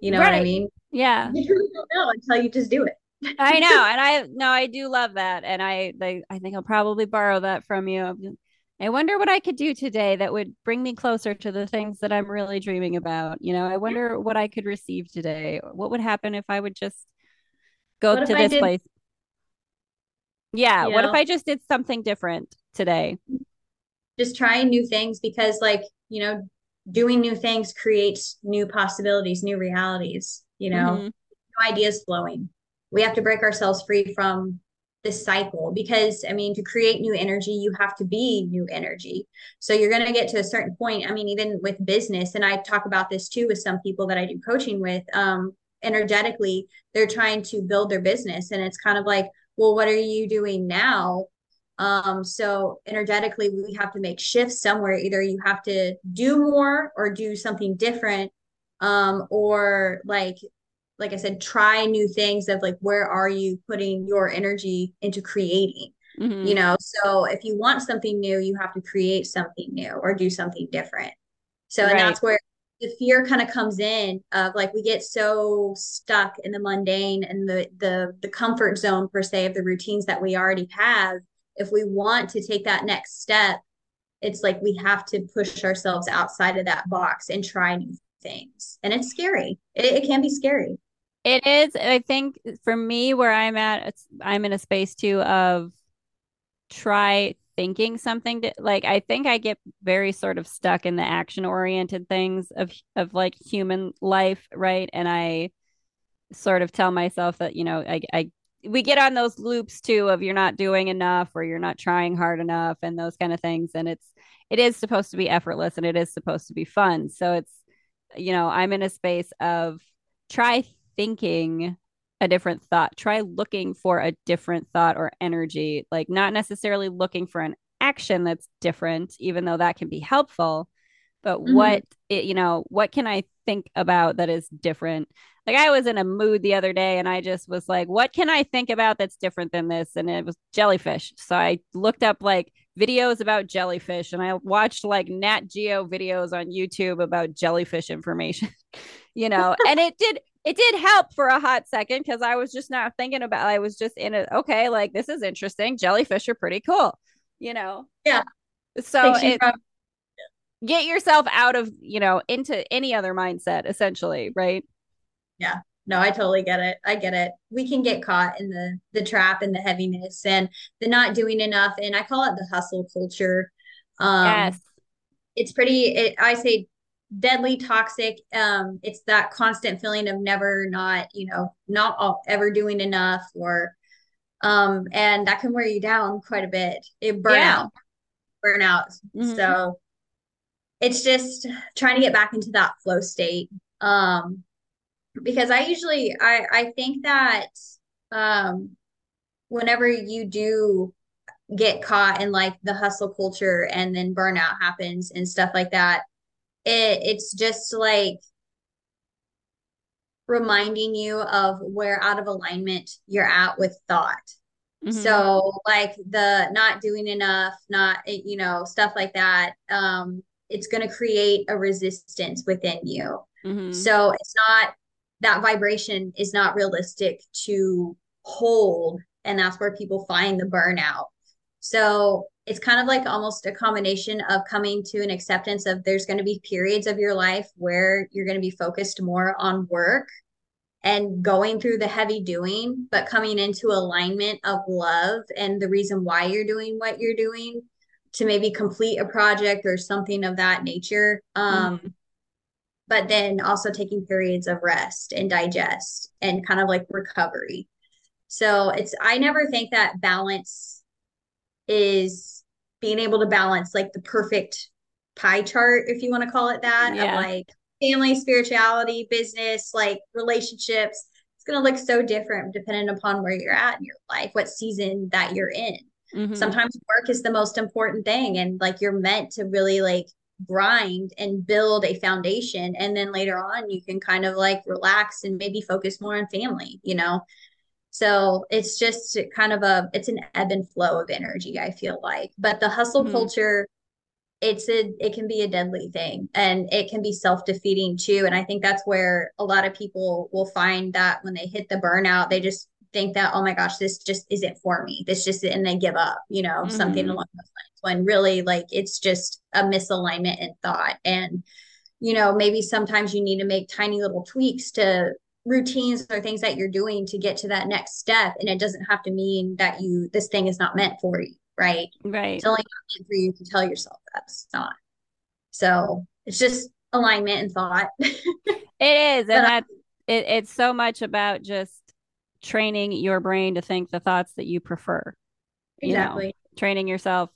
You know what I mean? yeah. You really don't know until you just do it. i know and i no i do love that and i they, i think i'll probably borrow that from you. I wonder what i could do today that would bring me closer to the things that i'm really dreaming about you know? I wonder what i could receive today. What would happen if i would just go What to this did, place? Yeah you what if i just did something different today? Just trying new things because like, you know, doing new things creates new possibilities, new realities, you know, hmm new ideas flowing. We have to break ourselves free from this cycle because I mean, to create new energy, you have to be new energy. So you're going to get to a certain point. I mean, even with business, and I talk about this too with some people that I do coaching with, um, energetically, they're trying to build their business. And it's kind of like, well, what are you doing now Um, so energetically, we have to make shifts somewhere. Either you have to do more or do something different, um, or like like I said, try new things of like where are you putting your energy into creating? You hmm know, so if you want something new, you have to create something new or do something different. So, and right that's where the fear kind of comes in of like we get so stuck in the mundane and the the the comfort zone per se of the routines that we already have. If we want to take that next step, it's like we have to push ourselves outside of that box and try new things. And it's scary. It, it can be scary. It is, I think for me, where I'm at, I'm in a space too of try thinking something to, like I think I get very sort of stuck in the action oriented things of of like human life, right? And I sort of tell myself that, you know, I I we get on those loops too of you're not doing enough or you're not trying hard enough and those kind of things. And it's it is supposed to be effortless and it is supposed to be fun. So it's, you know, I'm in a space of try thinking a different thought, try looking for a different thought or energy, like not necessarily looking for an action that's different, even though that can be helpful, but mm-hmm. what it, you know, what can I think about that is different? Like I was in a mood the other day and I just was like, what can I think about that's different than this? And it was jellyfish. So I looked up like videos about jellyfish and I watched like Nat Geo videos on YouTube about jellyfish information, you know, and it did it did help for a hot second because I was just not thinking about I was just in it. Okay, like this is interesting. Jellyfish are pretty cool, you know. Yeah. So it, from- get yourself out of, you know, into any other mindset essentially, right? Yeah. No, I totally get it. I get it. We can get caught in the the trap and the heaviness and the not doing enough and I call it the hustle culture. Um yes. It's pretty it, I say deadly toxic um it's that constant feeling of never not you know not all, ever doing enough or um and that can wear you down quite a bit it burn yeah. out burnout mm-hmm. so it's just trying to get back into that flow state um because i usually i i think that um whenever you do get caught in like the hustle culture and then burnout happens and stuff like that it it's just like reminding you of where out of alignment you're at with thought. Mm-hmm. So like the not doing enough, not you know, stuff like that. Um, it's gonna create a resistance within you. Mm-hmm. So it's not that vibration is not realistic to hold. And that's where people find the burnout. So it's kind of like almost a combination of coming to an acceptance of there's going to be periods of your life where you're going to be focused more on work and going through the heavy doing, but coming into alignment of love and the reason why you're doing what you're doing to maybe complete a project or something of that nature. Um, mm-hmm. But then also taking periods of rest and digest and kind of like recovery. So it's, I never think that balance is being able to balance like the perfect pie chart, if you want to call it that, yeah. of like family, spirituality, business, like relationships. It's going to look so different depending upon where you're at in your life, what season that you're in. Mm-hmm. Sometimes work is the most important thing, and like you're meant to really like grind and build a foundation. And then later on, you can kind of like relax and maybe focus more on family, you know? So it's just kind of a it's an ebb and flow of energy, I feel like. But the hustle mm-hmm. culture, it's a it can be a deadly thing and it can be self-defeating too. And I think that's where a lot of people will find that when they hit the burnout, they just think that, oh my gosh, this just isn't for me. This just and they give up, you know, mm-hmm. something along those lines. When really like it's just a misalignment in thought. And you know, maybe sometimes you need to make tiny little tweaks to routines or things that you're doing to get to that next step and it doesn't have to mean that you this thing is not meant for you right right it's only meant for you to tell yourself that's not so it's just alignment and thought it is and that's it, it's so much about just training your brain to think the thoughts that you prefer exactly you know, training yourself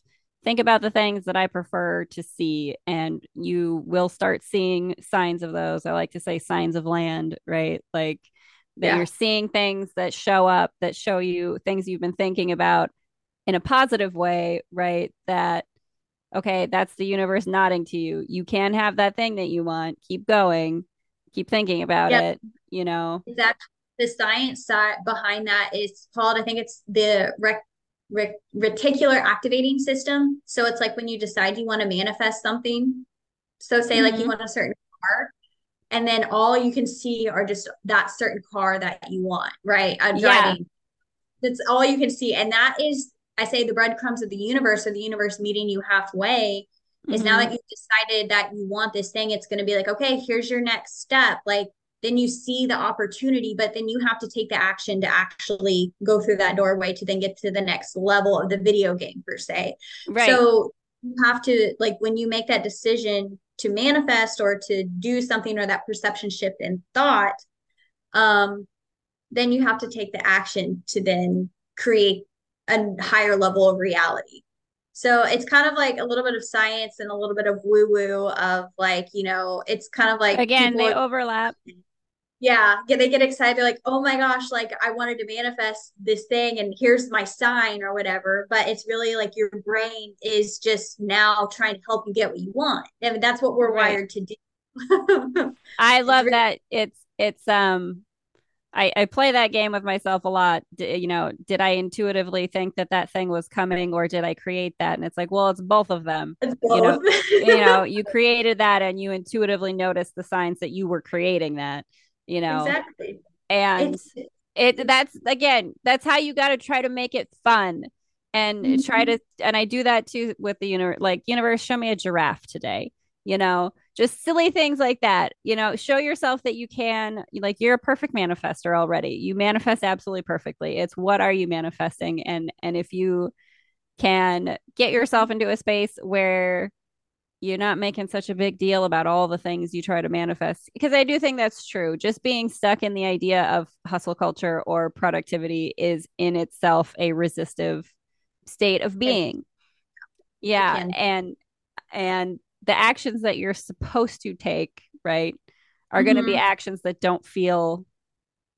think about the things that I prefer to see, and you will start seeing signs of those. I like to say signs of land, right? Like that yeah. you're seeing things that show up that show you things you've been thinking about in a positive way, right? That, okay, that's the universe nodding to you. You can have that thing that you want. Keep going, keep thinking about yep. it, you know? Exactly. The science side behind that is called, I think it's the rec- reticular activating system. So it's like when you decide you want to manifest something. So say mm-hmm. like you mm-hmm. want a certain car, and then all you can see are just that certain car that you want, right? I'm driving. Yeah. That's all you can see. And that is, I say, the breadcrumbs of the universe or the universe meeting you halfway. Mm-hmm. Is now mm-hmm. that you've decided that you want this thing, it's going to be like, okay, here's your next step. Like, then you see the opportunity, but then you have to take the action to actually go through that doorway to then get to the next level of the video game, per se. Right. So you have to, like, when you make that decision to manifest or to do something or that perception shift in thought, um, then you have to take the action to then create a higher level of reality. So it's kind of like a little bit of science and a little bit of woo woo of like, you know, it's kind of like again, they are, overlap yeah, yeah, they get excited. They're like, oh my gosh, like I wanted to manifest this thing and here's my sign or whatever. But it's really like your brain is just now trying to help you get what you want. I mean, that's what we're Right. wired to do. I love really, that it's it's um I, I play that game with myself a lot. D- you know, did I intuitively think that that thing was coming or did I create that? And it's like, well, it's both of them. it's You know, you know, you created that and you intuitively noticed the signs that you were creating that, you know, Exactly. and It's, it that's again, that's how you got to try to make it fun and try mhm. to and I do that too with the universe like universe show me a giraffe today you know? Just silly things like that you know? Show yourself that you can like you're a perfect manifester already. You manifest absolutely perfectly. It's what are you manifesting? And and if you can get yourself into a space where you're not making such a big deal about all the things you try to manifest. Because i do think that's true. Just being stuck in the idea of hustle culture or productivity is in itself a resistive state of being. Yeah and and the actions that you're supposed to take right are going to be hmm actions that don't feel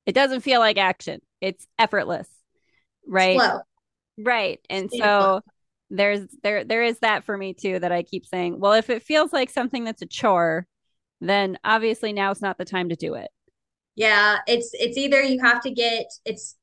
it doesn't feel like action. It's effortless right? Flow. right and flow. so there's there there is that for me too that i keep saying well if it feels like something that's a chore then obviously now's not the time to do it Yeah, it's it's either you have to get it's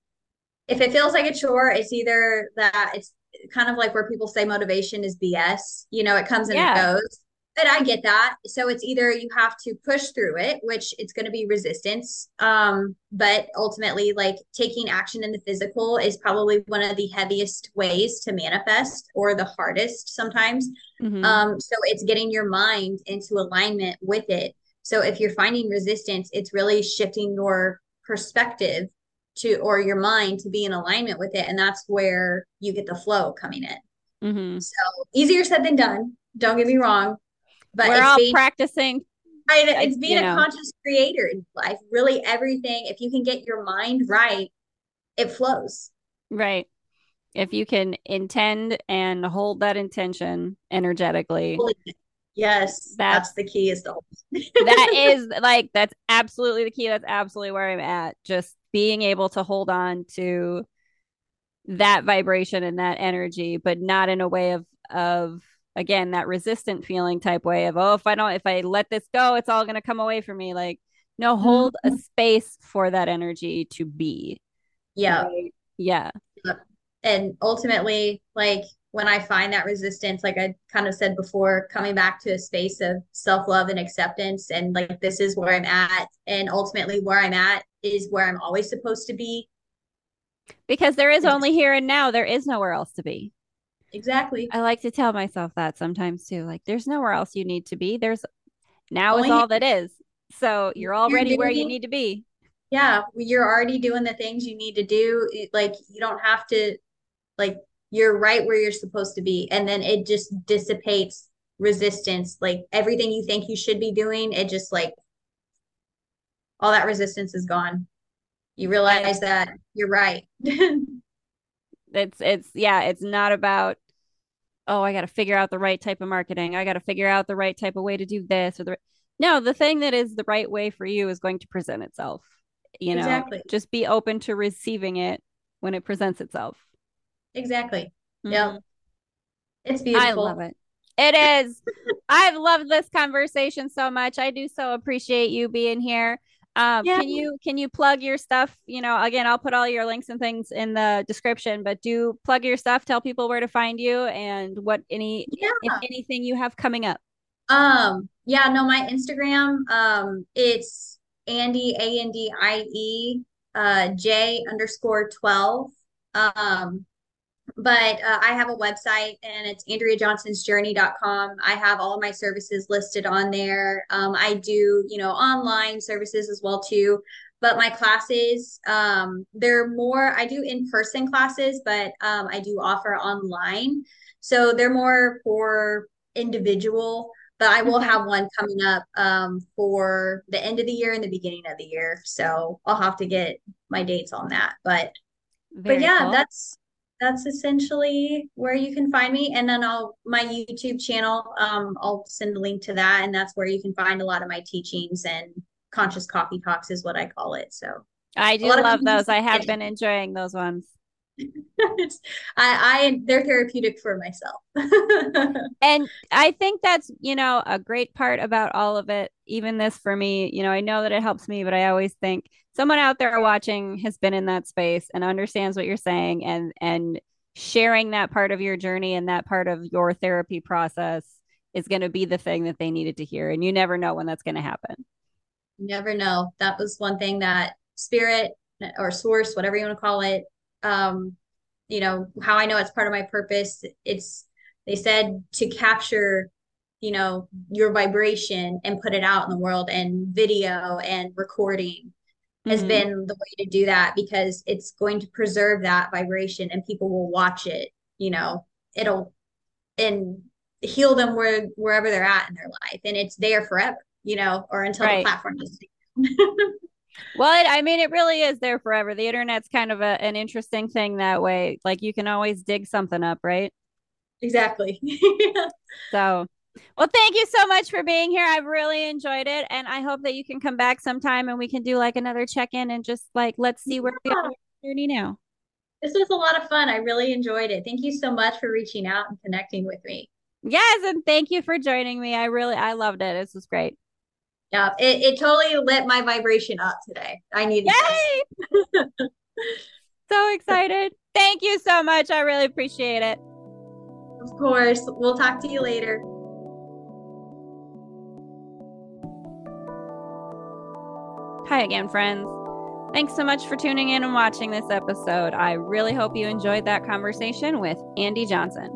if it feels like a chore, it's either that it's kind of like where people say motivation is BS. You know, it comes and it goes. And I get that. So it's either you have to push through it, which it's going to be resistance. Um, but ultimately, like taking action in the physical is probably one of the heaviest ways to manifest or the hardest sometimes. mm-hmm. Um, so it's getting your mind into alignment with it. So if you're finding resistance, it's really shifting your perspective to or your mind to be in alignment with it and that's where you get the flow coming in Mm-hmm. so easier said than done don't get me wrong but we're it's all being practicing I, it's being a know. conscious creator in life. Really everything if you can get your mind right it flows. Right. If you can intend and hold that intention energetically. Yes that's that's the key is the that is like that's absolutely the key. That's absolutely where i'm at. Just being able to hold on to that vibration and that energy but not in a way of of again that resistant feeling type way of oh if i don't if i let this go it's all going to come away from me. Like no hold a Mhm. space for that energy to be. Yeah. Right? Yeah. And ultimately like when i find that resistance like i kind of said before coming back to a space of self-love and acceptance and like this is where i'm at and ultimately where i'm at is where i'm always supposed to be. Because there is only here and now. There is nowhere else to be exactly. I like to tell myself that sometimes too like there's nowhere else you need to be. There's now is all that is. So you're you're already where you need to be. Yeah you're already doing the things you need to do. Like you don't have to like you're right where you're supposed to be and then it just dissipates resistance. Like everything you think you should be doing it just like all that resistance is gone. You realize that you're right. it's it's yeah it's not about oh i got to figure out the right type of marketing i got to figure out the right type of way to do this or the no the thing that is the right way for you is going to present itself you know exactly. just be open to receiving it when it presents itself Exactly. Yeah. mm-hmm. It's beautiful. i love it it is i've loved this conversation so much i do so appreciate you being here um Yeah. can you can you plug your stuff you know again i'll put all your links and things in the description but do plug your stuff tell people where to find you and what any if Yeah. anything you have coming up Um, yeah, no, my Instagram, um, it's Andie, A N D I E, uh, J underscore 12. Um, but uh, I have a website and it's AndreaJohnson'sJourney.com. I have all of my services listed on there. Um, I do, you know, online services as well too. But my classes, um, they're more, I do in-person classes, but um, I do offer online. So they're more for individual, but I will okay have one coming up um, for the end of the year and the beginning of the year. So I'll have to get my dates on that. But but yeah, cool that's that's essentially where you can find me. And then I'll my YouTube channel, um, I'll send a link to that, and that's where you can find a lot of my teachings and conscious coffee talks is what I call it. So I do love those. I have been enjoying those ones. I, I, they're therapeutic for myself. and I think that's, you know, a great part about all of it. Even this for me, you know, I know that it helps me, but I always think someone out there watching has been in that space and understands what you're saying and, and sharing that part of your journey and that part of your therapy process is going to be the thing that they needed to hear. And you never know when that's going to happen. never know. That was one thing that spirit or source, whatever you want to call it, um, you know, how I know it's part of my purpose. It's, they said to capture, you know, your vibration and put it out in the world and video and recording has mm-hmm. been the way to do that because it's going to preserve that vibration and people will watch it you know. It'll and heal them where wherever they're at in their life and it's there forever you know or until right. the platform is well it, i mean it really is there forever. The internet's kind of a, an interesting thing that way. Like you can always dig something up right? Exactly. So well, thank you so much for being here. I've really enjoyed it. And I hope that you can come back sometime and we can do like another check in and just like, let's see where yeah. we are journey now. This was a lot of fun. I really enjoyed it. Thank you so much for reaching out and connecting with me. Yes. And thank you for joining me. I really, I loved it. This was great. Yeah. It, it totally lit my vibration up today. I needed Yay! so excited. Thank you so much. I really appreciate it. Of course. We'll talk to you later. Hi again, friends. Thanks so much for tuning in and watching this episode. I really hope you enjoyed that conversation with Andie Johnson.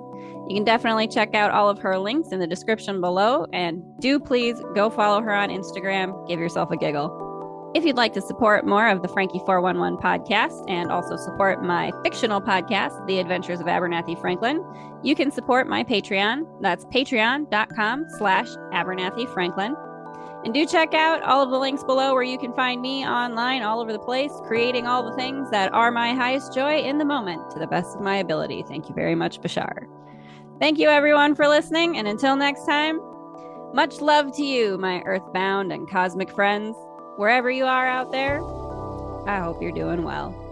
You can definitely check out all of her links in the description below, and do please go follow her on Instagram. Give yourself a giggle. If you'd like to support more of the Frankie 411 podcast and also support my fictional podcast, The Adventures of Abernathy Franklin, you can support my Patreon. That's patreon.com slash Abernathy Franklin. And do check out all of the links below where you can find me online all over the place, creating all the things that are my highest joy in the moment to the best of my ability. Thank you very much, Bashar. Thank you, everyone, for listening. And until next time, much love to you, my earthbound and cosmic friends. Wherever you are out there, I hope you're doing well.